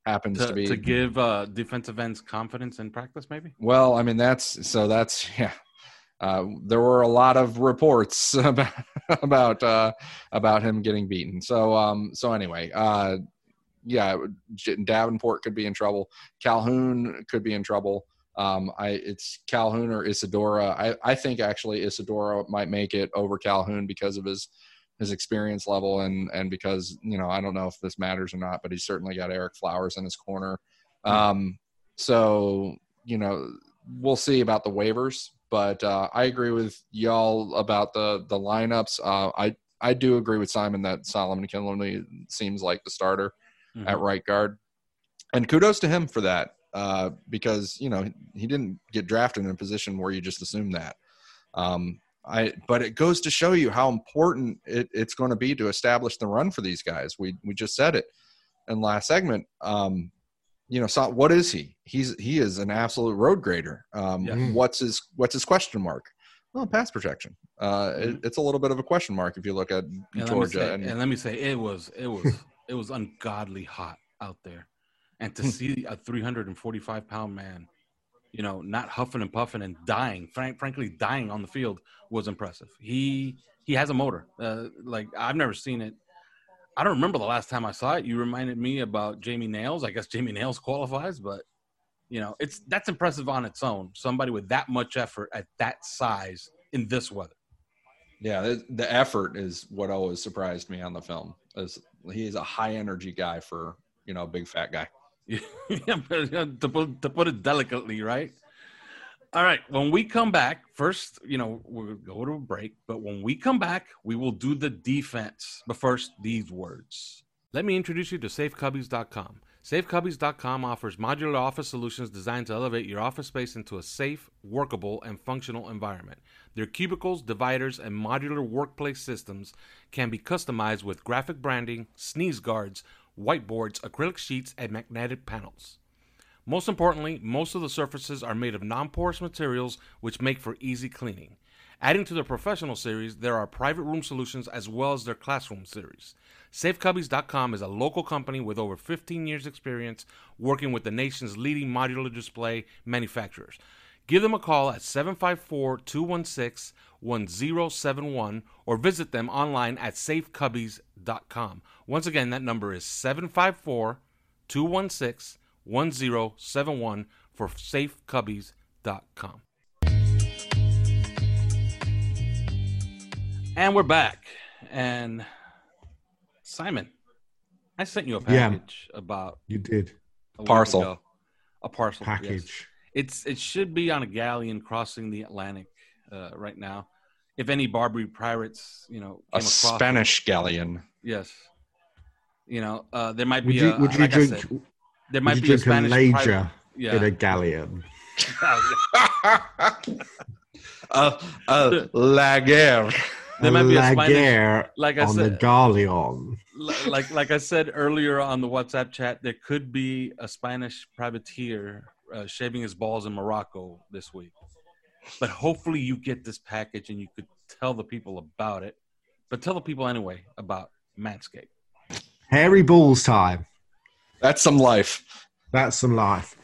happens to, To, be? to give uh, defensive ends confidence in practice, maybe. well, I mean that's so that's yeah. Uh, there were a lot of reports about about uh, about him getting beaten. So um, so anyway, uh, yeah, Davenport could be in trouble. Calhoun could be in trouble. Um, I it's Calhoun or Isidora. I, I think actually Isidora might make it over Calhoun because of his his experience level and and because you know I don't know if this matters or not, but he's certainly got Ereck Flowers in his corner. Um, so you know we'll see about the waivers, but uh, I agree with y'all about the the lineups. Uh, I I do agree with Simon that Solomon Kindley seems like the starter Mhm. at right guard, and kudos to him for that uh, because you know he didn't get drafted in a position where you just assume that. Um, I but it goes to show you how important it, it's going to be to establish the run for these guys. We we just said it in last segment. Um, you know, so what is he? He's he is an absolute road grader. Um, Yeah. What's his what's his question mark? Well, pass protection. Uh, it, it's a little bit of a question mark if you look at And let Georgia. say, and and let me say, it was it was it was ungodly hot out there, and to see a 345 pound man, you know, not huffing and puffing and dying, frank, frankly, dying on the field was impressive. He he has a motor. Uh, like I've never seen it. I don't remember the last time I saw it. You reminded me about Jamie Nails. I guess Jamie Nails qualifies, but you know, it's that's impressive on its own. Somebody with that much effort at that size in this weather. Yeah, the, effort is what always surprised me on the film. Is he's a high energy guy for you know a big fat guy. to, put, to put it delicately, right? All right. When we come back, first, you know, we'll go to a break, but when we come back, we will do the defense. But first, these words. Let me introduce you to SafeCubbies.com. SafeCubbies.com offers modular office solutions designed to elevate your office space into a safe, workable, and functional environment. Their cubicles, dividers, and modular workplace systems can be customized with graphic branding, sneeze guards, whiteboards, acrylic sheets, and magnetic panels. Most importantly, most of the surfaces are made of non porous materials which make for easy cleaning. Adding to their professional series, there are private room solutions as well as their classroom series. SafeCubbies.com is a local company with over 15 years' experience working with the nation's leading modular display manufacturers. Give them a call at 754 216 1071 or visit them online at safecubbies.com. Once again, that number is 754 216 1071 for safecubbies.com. And we're back. And Simon, I sent you a Yeah. package about You did a Parcel. ago. A parcel yes. package. It's it should be on a galleon crossing the Atlantic uh, right now. If any Barbary pirates, you know, A came across it, Spanish galleon. yes, you know, uh, there might Would be. you a, would you like drink said, there would might you be a drink a Spanish lager pirate- Yeah, in a galleon? uh, uh, la guerre. there might be a Spanish. lager Like I on the galleon. like like I said earlier on the WhatsApp chat, there could be a Spanish privateer uh, shaving his balls in Morocco this week. But hopefully, you get this package and you could tell the people about it. But tell the people anyway about Manscaped. Hairy balls time. That's some life. That's some life.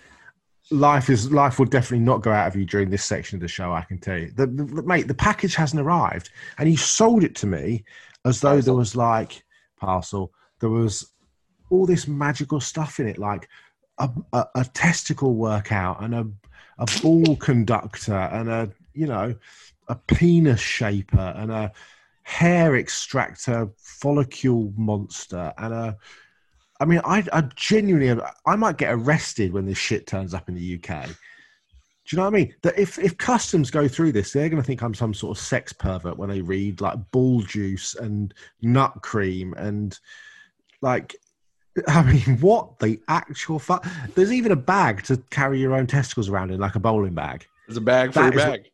Life is life will definitely not go out of you during this section of the show. I can tell you, the, the, the- mate. The package hasn't arrived, and you sold it to me as though there was like parcel. There was all this magical stuff in it, like a, a, a testicle workout and a a ball conductor and a you know a penis shaper and a hair extractor follicle monster and a I mean, I, I genuinely, I might get arrested when this shit turns up in the UK. Do you know what I mean? That if if customs go through this, they're going to think I'm some sort of sex pervert when they read like bull juice and nut cream and like, I mean, what the actual fuck? There's even a bag to carry your own testicles around in, like a bowling bag. There's a bag for That your is bag.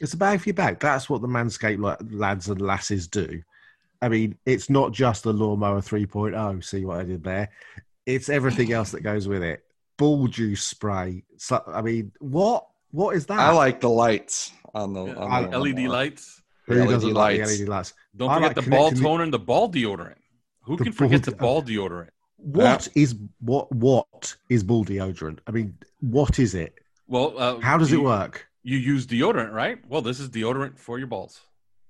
It's a bag for your bag. That's what the Manscaped lads and lasses do. I mean, it's not just the lawnmower 3.0. See what I did there? It's everything else that goes with it. Ball juice spray. So, I mean, what? What is that? I like the lights on the, on I- the LED lawnmower. lights. Who the doesn't LED like lights. the LED lights? Don't I forget like the ball toner and the ball deodorant. Who The can forget the ball- ball deodorant? What is what? What is bull deodorant? I mean, what is it? Well, uh, How does you, it work? You use deodorant, right? Well, this is deodorant for your balls.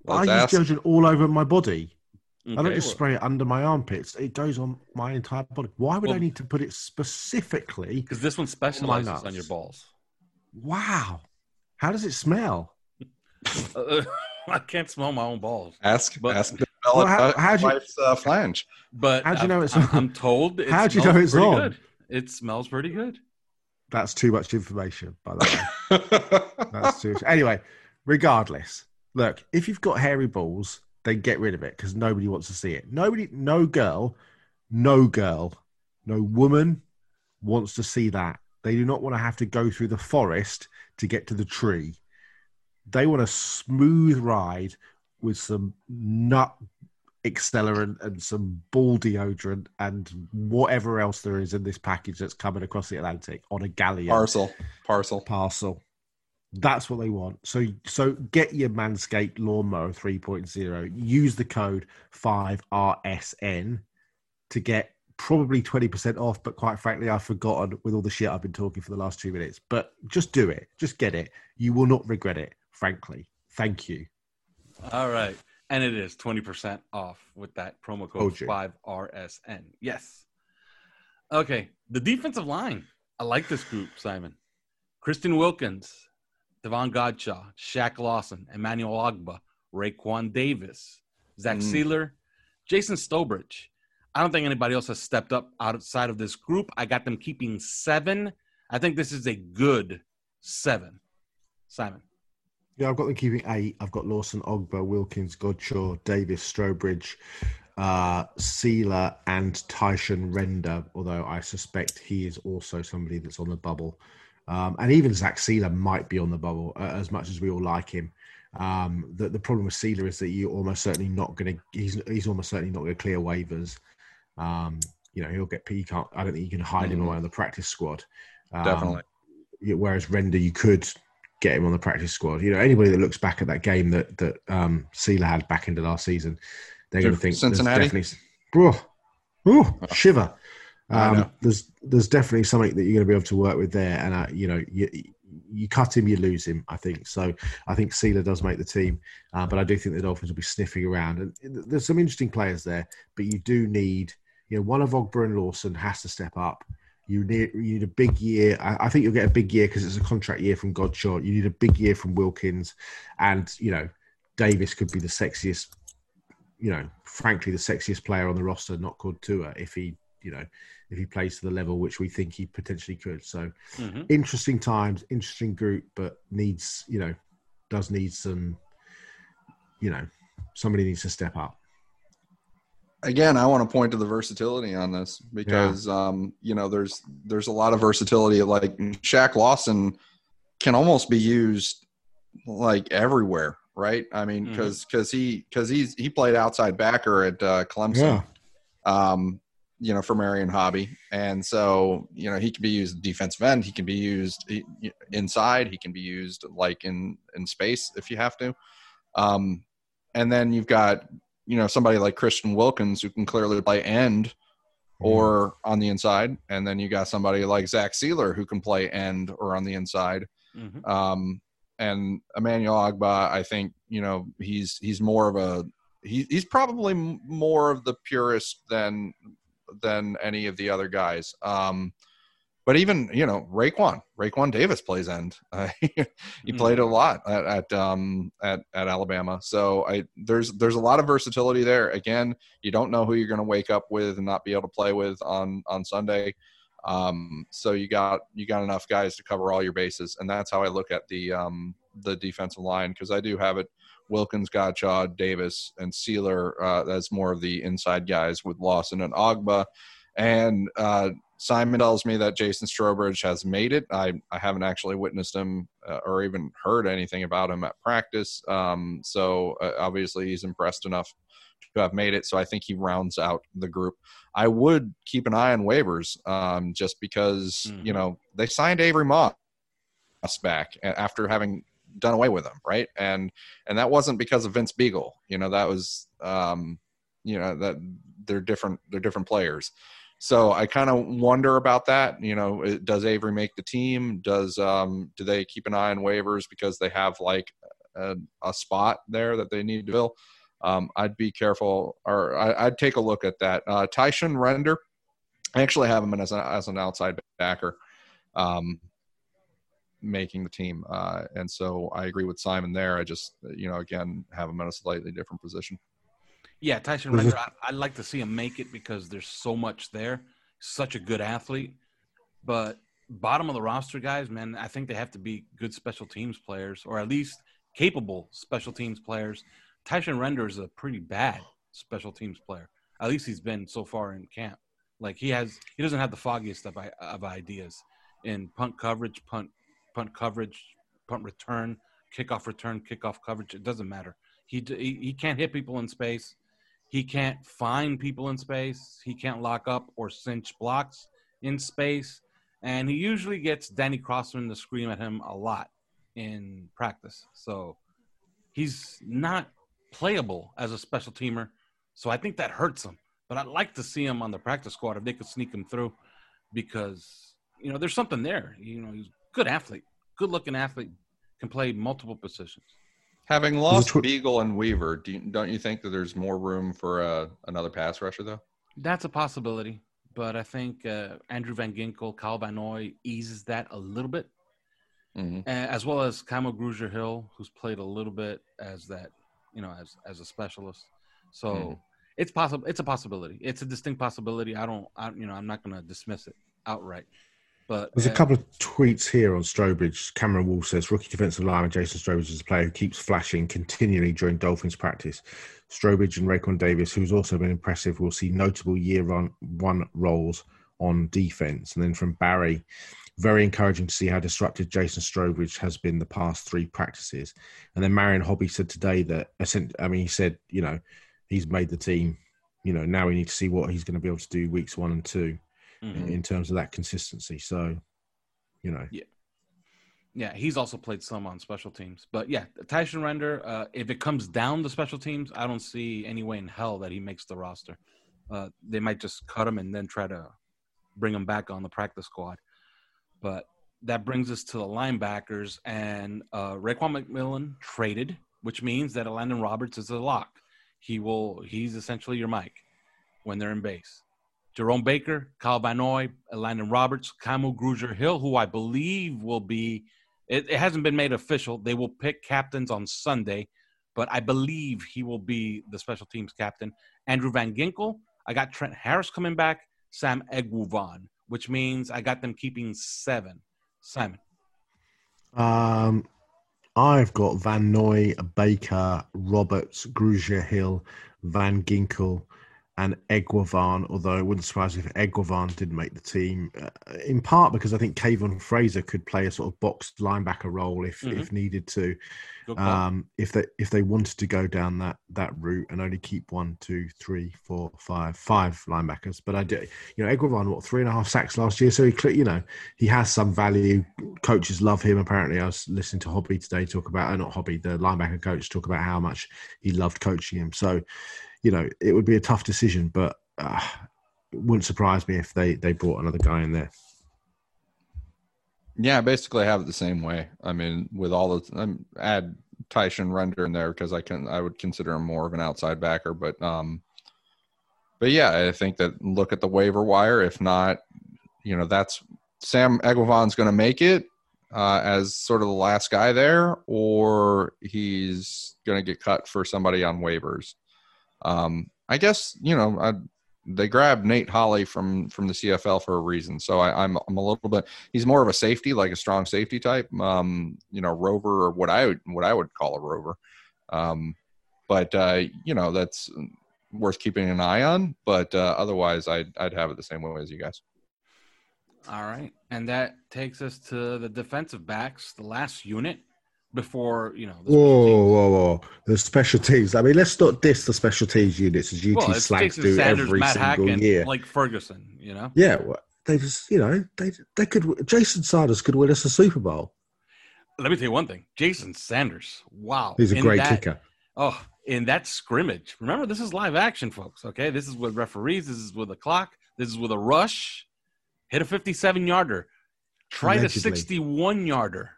Let's I ask. use deodorant all over my body. I don't just well- spray it under my armpits. It goes on my entire body. Why would I need to put it specifically? Because this one specializes nuts. on your balls. Wow. How does it smell? Uh, I can't smell my own balls, Ask, But- ask the Well, how- at how'd you- wife's uh, flange. but How'd you know it's I'm. I'm told. It How'd you know it's pretty on? Good. It smells pretty good. That's too much information, by the way. That's too Anyway, regardless, look, if you've got hairy balls, then get rid of it because nobody wants to see it. Nobody, no girl, no girl, no woman wants to see that. They do not want to have to go through the forest to get to the tree. They want a smooth ride with some nut accelerant and some ball deodorant and whatever else there is in this package that's coming across the Atlantic on a galleon Parcel. Parcel. parcel. That's what they want. So so get your Manscaped lawnmower 3.0. Use the code 5RSN to get probably 20% off, but quite frankly, I've forgotten with all the shit I've been talking for the last two minutes. But just do it. Just get it. You will not regret it, frankly. Thank you. All right. And it is 20% off with that promo code OJ. 5RSN. Yes. Okay. The defensive line. I like this group, Simon. Christian Wilkins, Davon Godchaux, Shaq Lawson, Emmanuel Ogbah, Raekwon Davis, Zach Mm. Sieler, Jason Strowbridge. I don't think anybody else has stepped up outside of this group. I got them keeping seven. I think this is a good seven. Simon. Yeah, I've got them keeping eight. I've got Lawson, Ogbah, Wilkins, Godchaux, Davis, Strowbridge, uh, Sieler, and Tyshun Render, although I suspect he is also somebody that's on the bubble. Um, and even Zach Sieler might be on the bubble uh, as much as we all like him. Um, the, the problem with Sieler is that you're almost certainly not going to, he's, he's almost certainly not going to clear waivers. Um, you know, he'll get, he can't, I don't think you can hide him Mhm. away on the practice squad. Um, Definitely. whereas Render, you could get him on the practice squad. You know, anybody that looks back at that game that that um, Sieler had back into last season, they're going to think Cincinnati. Definitely, oh, oh, shiver. Um, there's there's definitely something that you're going to be able to work with there, and uh, you know you you cut him, you lose him. I think so. I think Sieler does make the team, uh, but I do think the Dolphins will be sniffing around, and there's some interesting players there. But you do need, you know, one of Ogbah and Lawson has to step up. You need you need a big year. I, I think you'll get a big year because it's a contract year from Godchaux. You need a big year from Wilkins, and you know Davis could be the sexiest, you know, frankly the sexiest player on the roster, not called Tua, if he, you know, if he plays to the level which we think he potentially could. So Mm-hmm. interesting times, interesting group, but needs you know does need some, you know, somebody needs to step up. Again, I want to point to the versatility on this because um, you know there's there's a lot of versatility. Like Shaq Lawson can almost be used like everywhere, right? I mean, because because he because he's he played outside backer at uh, Clemson, um, you know, for Marion Hobby, and so you know he can be used defensive end. He can be used he- inside. He can be used like in in space if you have to. Um, and then you've got you know somebody like Christian Wilkins who can clearly play end or on the inside, and then you got somebody like Zach Sieler who can play end or on the inside. Mhm. Um, and Emmanuel Ogbah, I think you know he's he's more of a he, he's probably more of the purist than than any of the other guys. Um, but even you know Raekwon, Raekwon Davis plays end. Uh, he played a lot at at, um, at at Alabama. So I there's there's a lot of versatility there. Again, you don't know who you're going to wake up with and not be able to play with on on Sunday. Um, so you got you got enough guys to cover all your bases, and that's how I look at the um, the defensive line because I do have it Wilkins, Godchaux, Davis, and Sieler uh, as more of the inside guys with Lawson and Ogbah. And uh, Simon tells me that Jason Strowbridge has made it. I, I haven't actually witnessed him uh, or even heard anything about him at practice. Um, so uh, obviously he's impressed enough to have made it. So I think he rounds out the group. I would keep an eye on waivers um, just because, you Mhm. know, they signed Avery Moss back after having done away with him, right? And and that wasn't because of Vince Biegel. You know, that was um, you know that they're different. They're different players. So I kind of wonder about that. You know, does Avery make the team? Does um, do they keep an eye on waivers because they have like a, a spot there that they need to fill? Um, I'd be careful, or I, I'd take a look at that. Uh, Tyshun Render, I actually have him as, a, as an outside backer. Um, making the team. Uh, and so I agree with Simon there. I just, you know, again, have him in a slightly different position. Yeah, Tyshun Render, I, I'd like to see him make it because there's so much there. Such a good athlete. But bottom of the roster guys, man, I think they have to be good special teams players or at least capable special teams players. Tyshun Render is a pretty bad special teams player. At least he's been so far in camp. Like he has, he doesn't have the foggiest of, of ideas in punt coverage, punt, punt coverage, punt return, kickoff return, kickoff coverage. It doesn't matter. He, he he can't hit people in space. He can't find people in space. He can't lock up or cinch blocks in space. And he usually gets Danny Crossman to scream at him a lot in practice. So he's not playable as a special teamer. So I think that hurts him. But I'd like to see him on the practice squad if they could sneak him through because, you know, there's something there. You know, he's a good athlete, good looking athlete, can play multiple positions. Having lost tw- Biegel and Weaver, do you, don't you think that there's more room for uh, another pass rusher though? That's a possibility, but I think uh, Andrew Van Ginkel, Kyle Van Noy eases that a little bit, hmm a- as well as Kamu Grugier Hill, who's played a little bit as that, you know, as as a specialist. So Mhm. it's possible. It's a possibility. It's a distinct possibility. I don't, I, you know, I'm not going to dismiss it outright. But There's a uh, couple of tweets here on Strowbridge. Cameron Wall says rookie defensive lineman Jason Strowbridge is a player who keeps flashing continually during Dolphins practice. Strowbridge and Raekwon Davis, who's also been impressive, will see notable year run, one roles on defense. And then from Barry, very encouraging to see how disruptive Jason Strobridge has been the past three practices. And then Marion Hobby said today that, I mean, he said, you know, he's made the team. You know, now we need to see what he's going to be able to do weeks one and two mhm. in terms of that consistency. So, you know, Yeah, Yeah, he's also played some on special teams. But yeah, Tyshun Render, uh, if it comes down to special teams, I don't see any way in hell that he makes the roster. Uh, they might just cut him and then try to bring him back on the practice squad. But that brings us to the linebackers, and uh, Raekwon McMillan traded, which means that Elandon Roberts is a lock. He will. He's essentially your Mike when they're in base. Jerome Baker, Kyle Van Noy, Elandon Roberts, Kamu Grugier Hill, who I believe will be it, it hasn't been made official. They will pick captains on Sunday, but I believe he will be the special teams captain. Andrew Van Ginkel. I got Trent Harris coming back. Sam Eguavoen, which means I got them keeping seven. Simon. Um, I've got Van Noy, Baker, Roberts, Grugier Hill, Van Ginkel, and Eguavoen, although it wouldn't surprise me if Eguavoen didn't make the team, uh, in part because I think Kavon Frazier could play a sort of box linebacker role if mm-hmm. if needed to, um, if they if they wanted to go down that that route and only keep one, two, three, four, five, five linebackers. But I do, you know, Eguavoen what three and a half sacks last year, so he you know he has some value. Coaches love him. Apparently, I was listening to Hobby today talk about, uh, not Hobby, the linebacker coach talk about how much he loved coaching him. So you know, it would be a tough decision, but uh, it wouldn't surprise me if they they brought another guy in there. Yeah, basically I have it the same way. I mean, with all the I'm add Tyshun Render in there because I can I would consider him more of an outside backer, but um, but yeah, I think that look at the waiver wire. If not, you know, that's Sam Eguavoen's going to make it uh, as sort of the last guy there, or he's going to get cut for somebody on waivers. Um, I guess you know I, they grabbed Nate Holley from from the CFL for a reason. So I, am I'm, I'm a little bit. He's more of a safety, like a strong safety type. Um, you know, rover or what I would what I would call a rover. Um, but uh, you know that's worth keeping an eye on. But uh, otherwise, I'd I'd have it the same way as you guys. All right, and that takes us to the defensive backs, the last unit before you know. Whoa, whoa, whoa! The special teams. I mean, let's not diss the special teams units as UT well, slags do Sanders, every Matt single Haack, year. Like Ferguson, you know. Yeah, well, they just, you know, they they could. Jason Sanders could win us a Super Bowl. Let me tell you one thing. Jason Sanders. Wow, he's a in great that, kicker. Oh, in that scrimmage. Remember, this is live action, folks. Okay, this is with referees. This is with a clock. This is with a rush. Hit a 57 yarder. Try Allegedly. a 61 yarder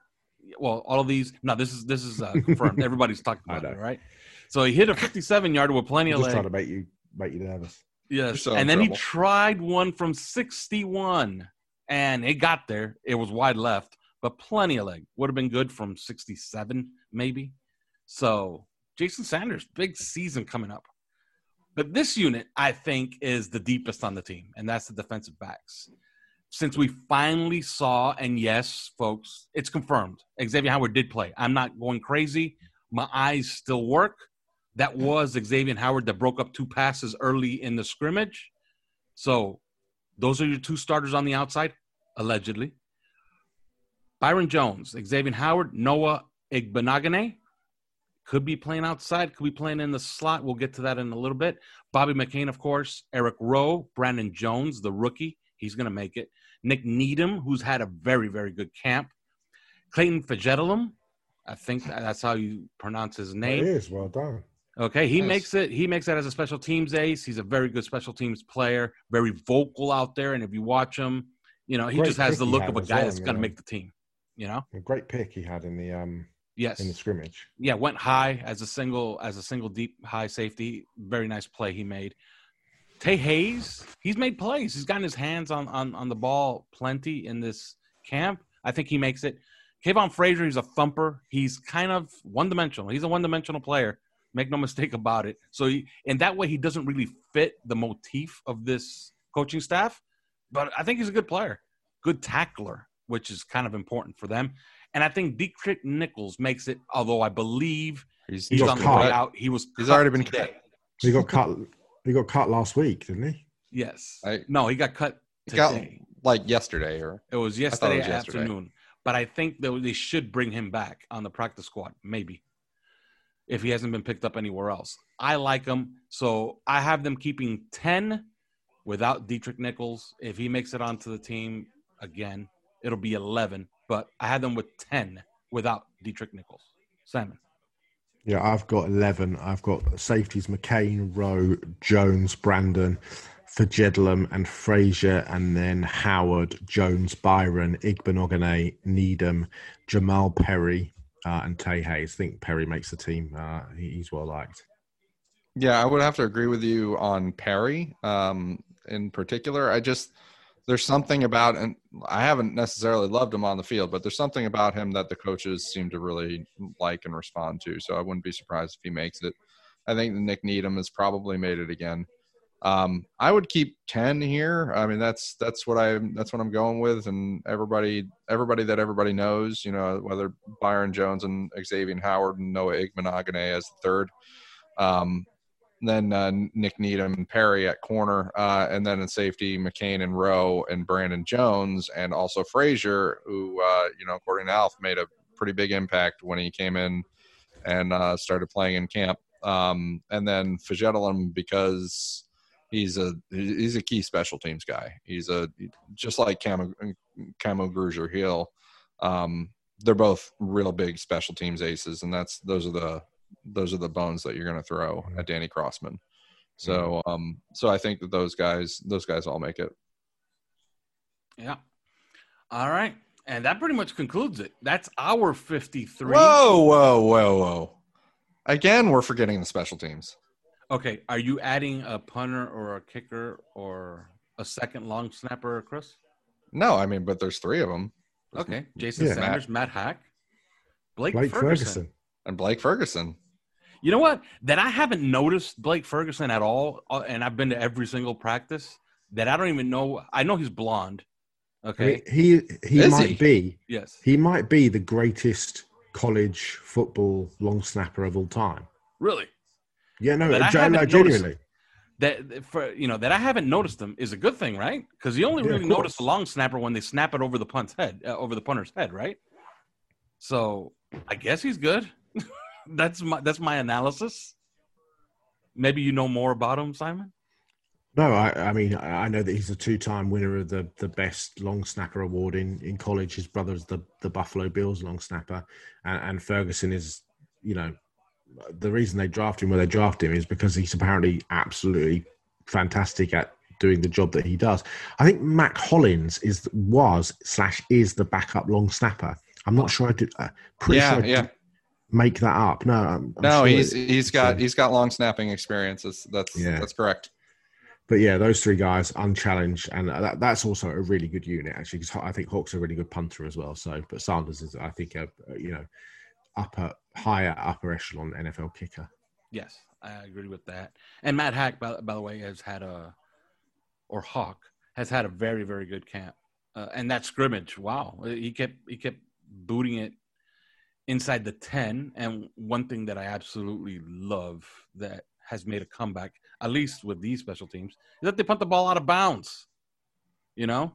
well, all of these. No, this is this is uh, confirmed. Everybody's talking about it, right? So he hit a 57 yarder with plenty of just leg. trying to make you make you nervous. Yes, and then trouble. he tried one from 61, and it got there. It was wide left, but plenty of leg. Would have been good from 67, maybe. So Jason Sanders, big season coming up. But this unit, I think, is the deepest on the team, and that's the defensive backs since we finally saw, and yes, folks, it's confirmed. Xavier Howard did play. I'm not going crazy. My eyes still work. That was Xavier Howard that broke up two passes early in the scrimmage. So those are your two starters on the outside, allegedly. Byron Jones, Xavier Howard, Noah Igbinoghene could be playing outside, could be playing in the slot. We'll get to that in a little bit. Bobby McCain, of course, Eric Rowe, Brandon Jones, the rookie. He's going to make it. Nick Needham, who's had a very, very good camp. Clayton Fejedelem, I think that's how you pronounce his name. It is well done. Okay, he nice. makes it. He makes that as a special teams ace. He's a very good special teams player, very vocal out there. And if you watch him, you know he great just has the look of a guy well, that's going to make the team. You know, a great pick he had in the um yes in the scrimmage. Yeah, went high as a single as a single deep high safety. Very nice play he made. Tae Hayes, he's made plays. He's gotten his hands on, on, on the ball plenty in this camp. I think he makes it. Kavon Frazier, he's a thumper. He's kind of one dimensional. He's a one dimensional player. Make no mistake about it. So, he, in that way, he doesn't really fit the motif of this coaching staff. But I think he's a good player, good tackler, which is kind of important for them. And I think Deatrick Nichols makes it, although I believe he's, he's on the way out. He was he's already been today. cut. He got cut he got cut last week, didn't he? Yes. I, no, he got cut today. Got, like yesterday, or it was yesterday it was afternoon. Yesterday. But I think that they should bring him back on the practice squad, maybe, if he hasn't been picked up anywhere else. I like him, so I have them keeping ten without Deatrick Nichols. If he makes it onto the team again, it'll be eleven. but I had them with 10 without Deatrick Nichols. Simon. Yeah, I've got 11. I've got safeties McCain, Rowe, Jones, Brandon, Fejedelem, and Frazier, and then Howard, Jones, Byron, Igbinoghene, Needham, Jamal Perry, uh, and Tae Hayes. I think Perry makes the team. Uh, he's well liked. Yeah, I would have to agree with you on Perry um, in particular. I just there's something about and I haven't necessarily loved him on the field, but there's something about him that the coaches seem to really like and respond to. So I wouldn't be surprised if he makes it. I think Nick Needham has probably made it again. Um, I would keep ten here. I mean, that's that's what I that's what I'm going with, and everybody everybody that everybody knows, you know, whether Byron Jones and Xavier Howard and Noah Igbinoghene as the third. Um, then uh, Nick Needham and Perry at corner, uh, and then in safety McCain and Rowe and Brandon Jones, and also Frazier, who uh, you know, according to Alf, made a pretty big impact when he came in and uh, started playing in camp. Um, and then Fejedelem because he's a he's a key special teams guy. He's a just like Kamu Kamu Grugier Hill. Um, they're both real big special teams aces, and that's those are the those are the bones that you're going to throw at Danny Crossman. So um, so I think that those guys those guys all make it. Yeah. All right. And that pretty much concludes it. That's our 53. Whoa, whoa, whoa, whoa. Again, we're forgetting the special teams. Okay, are you adding a punter or a kicker or a second long snapper, Chris? No, I mean, but there's three of them. Okay, Jason Yeah. Sanders, Matt, Haack, Blake, Blake Ferguson. Ferguson. And Blake Ferguson. You know what? That I haven't noticed Blake Ferguson at all, uh, and I've been to every single practice. That I don't even know. I know he's blonde. Okay. mean, he he might he? be yes. he might be the greatest college football long snapper of all time. Really. Yeah, no, But I haven't no, noticed genuinely. That for you know that I haven't noticed him is a good thing, right? Because you only Yeah, really notice a long snapper when they snap it over the punt's head, uh, over the punter's head, right? So I guess he's good. That's my that's my analysis. Maybe you know more about him, Simon. No, I, I mean, I I know that he's a two-time winner of the, the best long snapper award in, in college. His brother's the, the Buffalo Bills long snapper, and, and Ferguson is, you know, the reason they draft him where they draft him is because he's apparently absolutely fantastic at doing the job that he does. I think Mac Hollins is was slash is the backup long snapper. I'm not sure I did. Uh, pretty yeah, sure I yeah. did make that up. No, I'm, I'm no, sure he's it- he's got so- he's got long snapping experiences. That's that's, Yeah. that's correct. but yeah, those three guys unchallenged, and that, that's also a really good unit actually. Because I think Haack's are a really good punter as well. So, but Sanders is, I think, a, a, you know, upper, higher, upper echelon NFL kicker. Yes, I agree with that. And Matt Haack, by, by the way, has had a, or Hawk has had a very very good camp. Uh, and that scrimmage, wow, he kept he kept booting it inside the ten. And one thing that I absolutely love that has made a comeback, at least with these special teams, is that they punt the ball out of bounds. You know,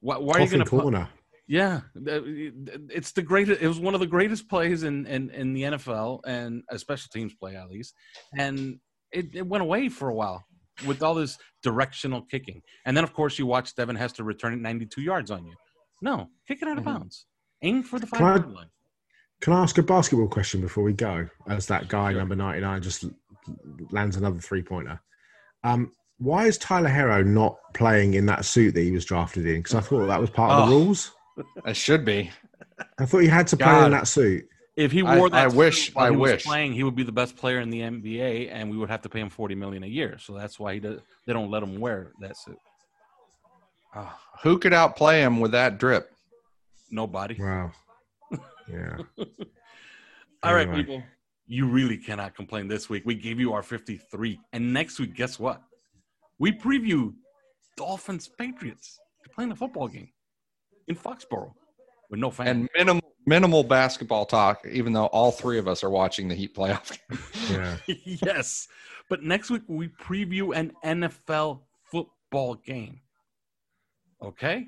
why, why are you going to corner. Yeah, it's the greatest. It was one of the greatest plays in in, in the NFL and a special teams play at least, and it, it went away for a while with all this directional kicking, and then of course you watch Devin Hester return it 92 yards on you. No, kick it out of Mhm. bounds. Aim for the five yard line. Can I ask a basketball question before we go? As that guy number ninety nine just lands another three pointer. Um, why is Tyler Herro not playing in that suit that he was drafted in? Because I thought that was part of the Oh. rules. It should be. I thought he had to play in that suit. If he I- wore that, I wish- suit while I he was wish. playing, he would be the best player in the NBA, and we would have to pay him 40 million a year. So that's why he does. They don't let him wear that suit. Ah, who could outplay him with that drip? Nobody. Wow. Yeah. All right, Anyway. people. You really cannot complain this week. We gave you our 53. And next week, guess what? We preview Dolphins Patriots. They're playing a football game in Foxborough with no fans. And minimal minimal basketball talk, even though all three of us are watching the Heat playoff game. Yeah. yes. But next week, we preview an NFL football game. Okay?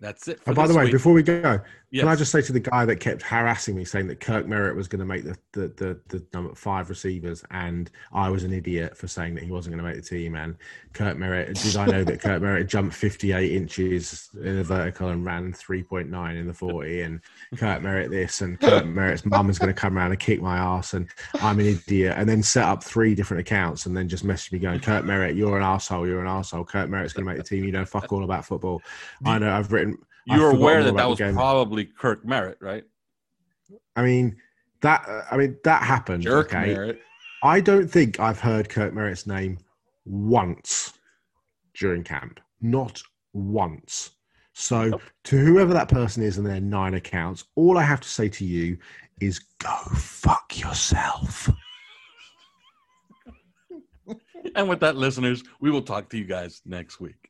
That's it. Oh, by the way, week. before we go, Yes. can I just say to the guy that kept harassing me, saying that Kirk Merritt was going to make the the, the the number five receivers, and I was an idiot for saying that he wasn't going to make the team. And Kirk Merritt, did I know that Kirk Merritt jumped 58 inches in the vertical and ran 3.9 in the 40? And Kirk Merritt this, and Kirk Merritt's mum is going to come around and kick my ass, and I'm an idiot. And then set up three different accounts, and then just message me going, Kirk Merritt, you're an asshole. You're an asshole. Kirk Merritt's going to make the team. You know fuck all about football. I know. I've written. I've you were aware that that was probably Kirk Merritt, right? I mean that. I mean that happened. Jerk okay, Merritt. I don't think I've heard Kirk Merritt's name once during camp. Not once. So Nope. to whoever that person is and their nine accounts, all I have to say to you is go fuck yourself. And with that, listeners, we will talk to you guys next week.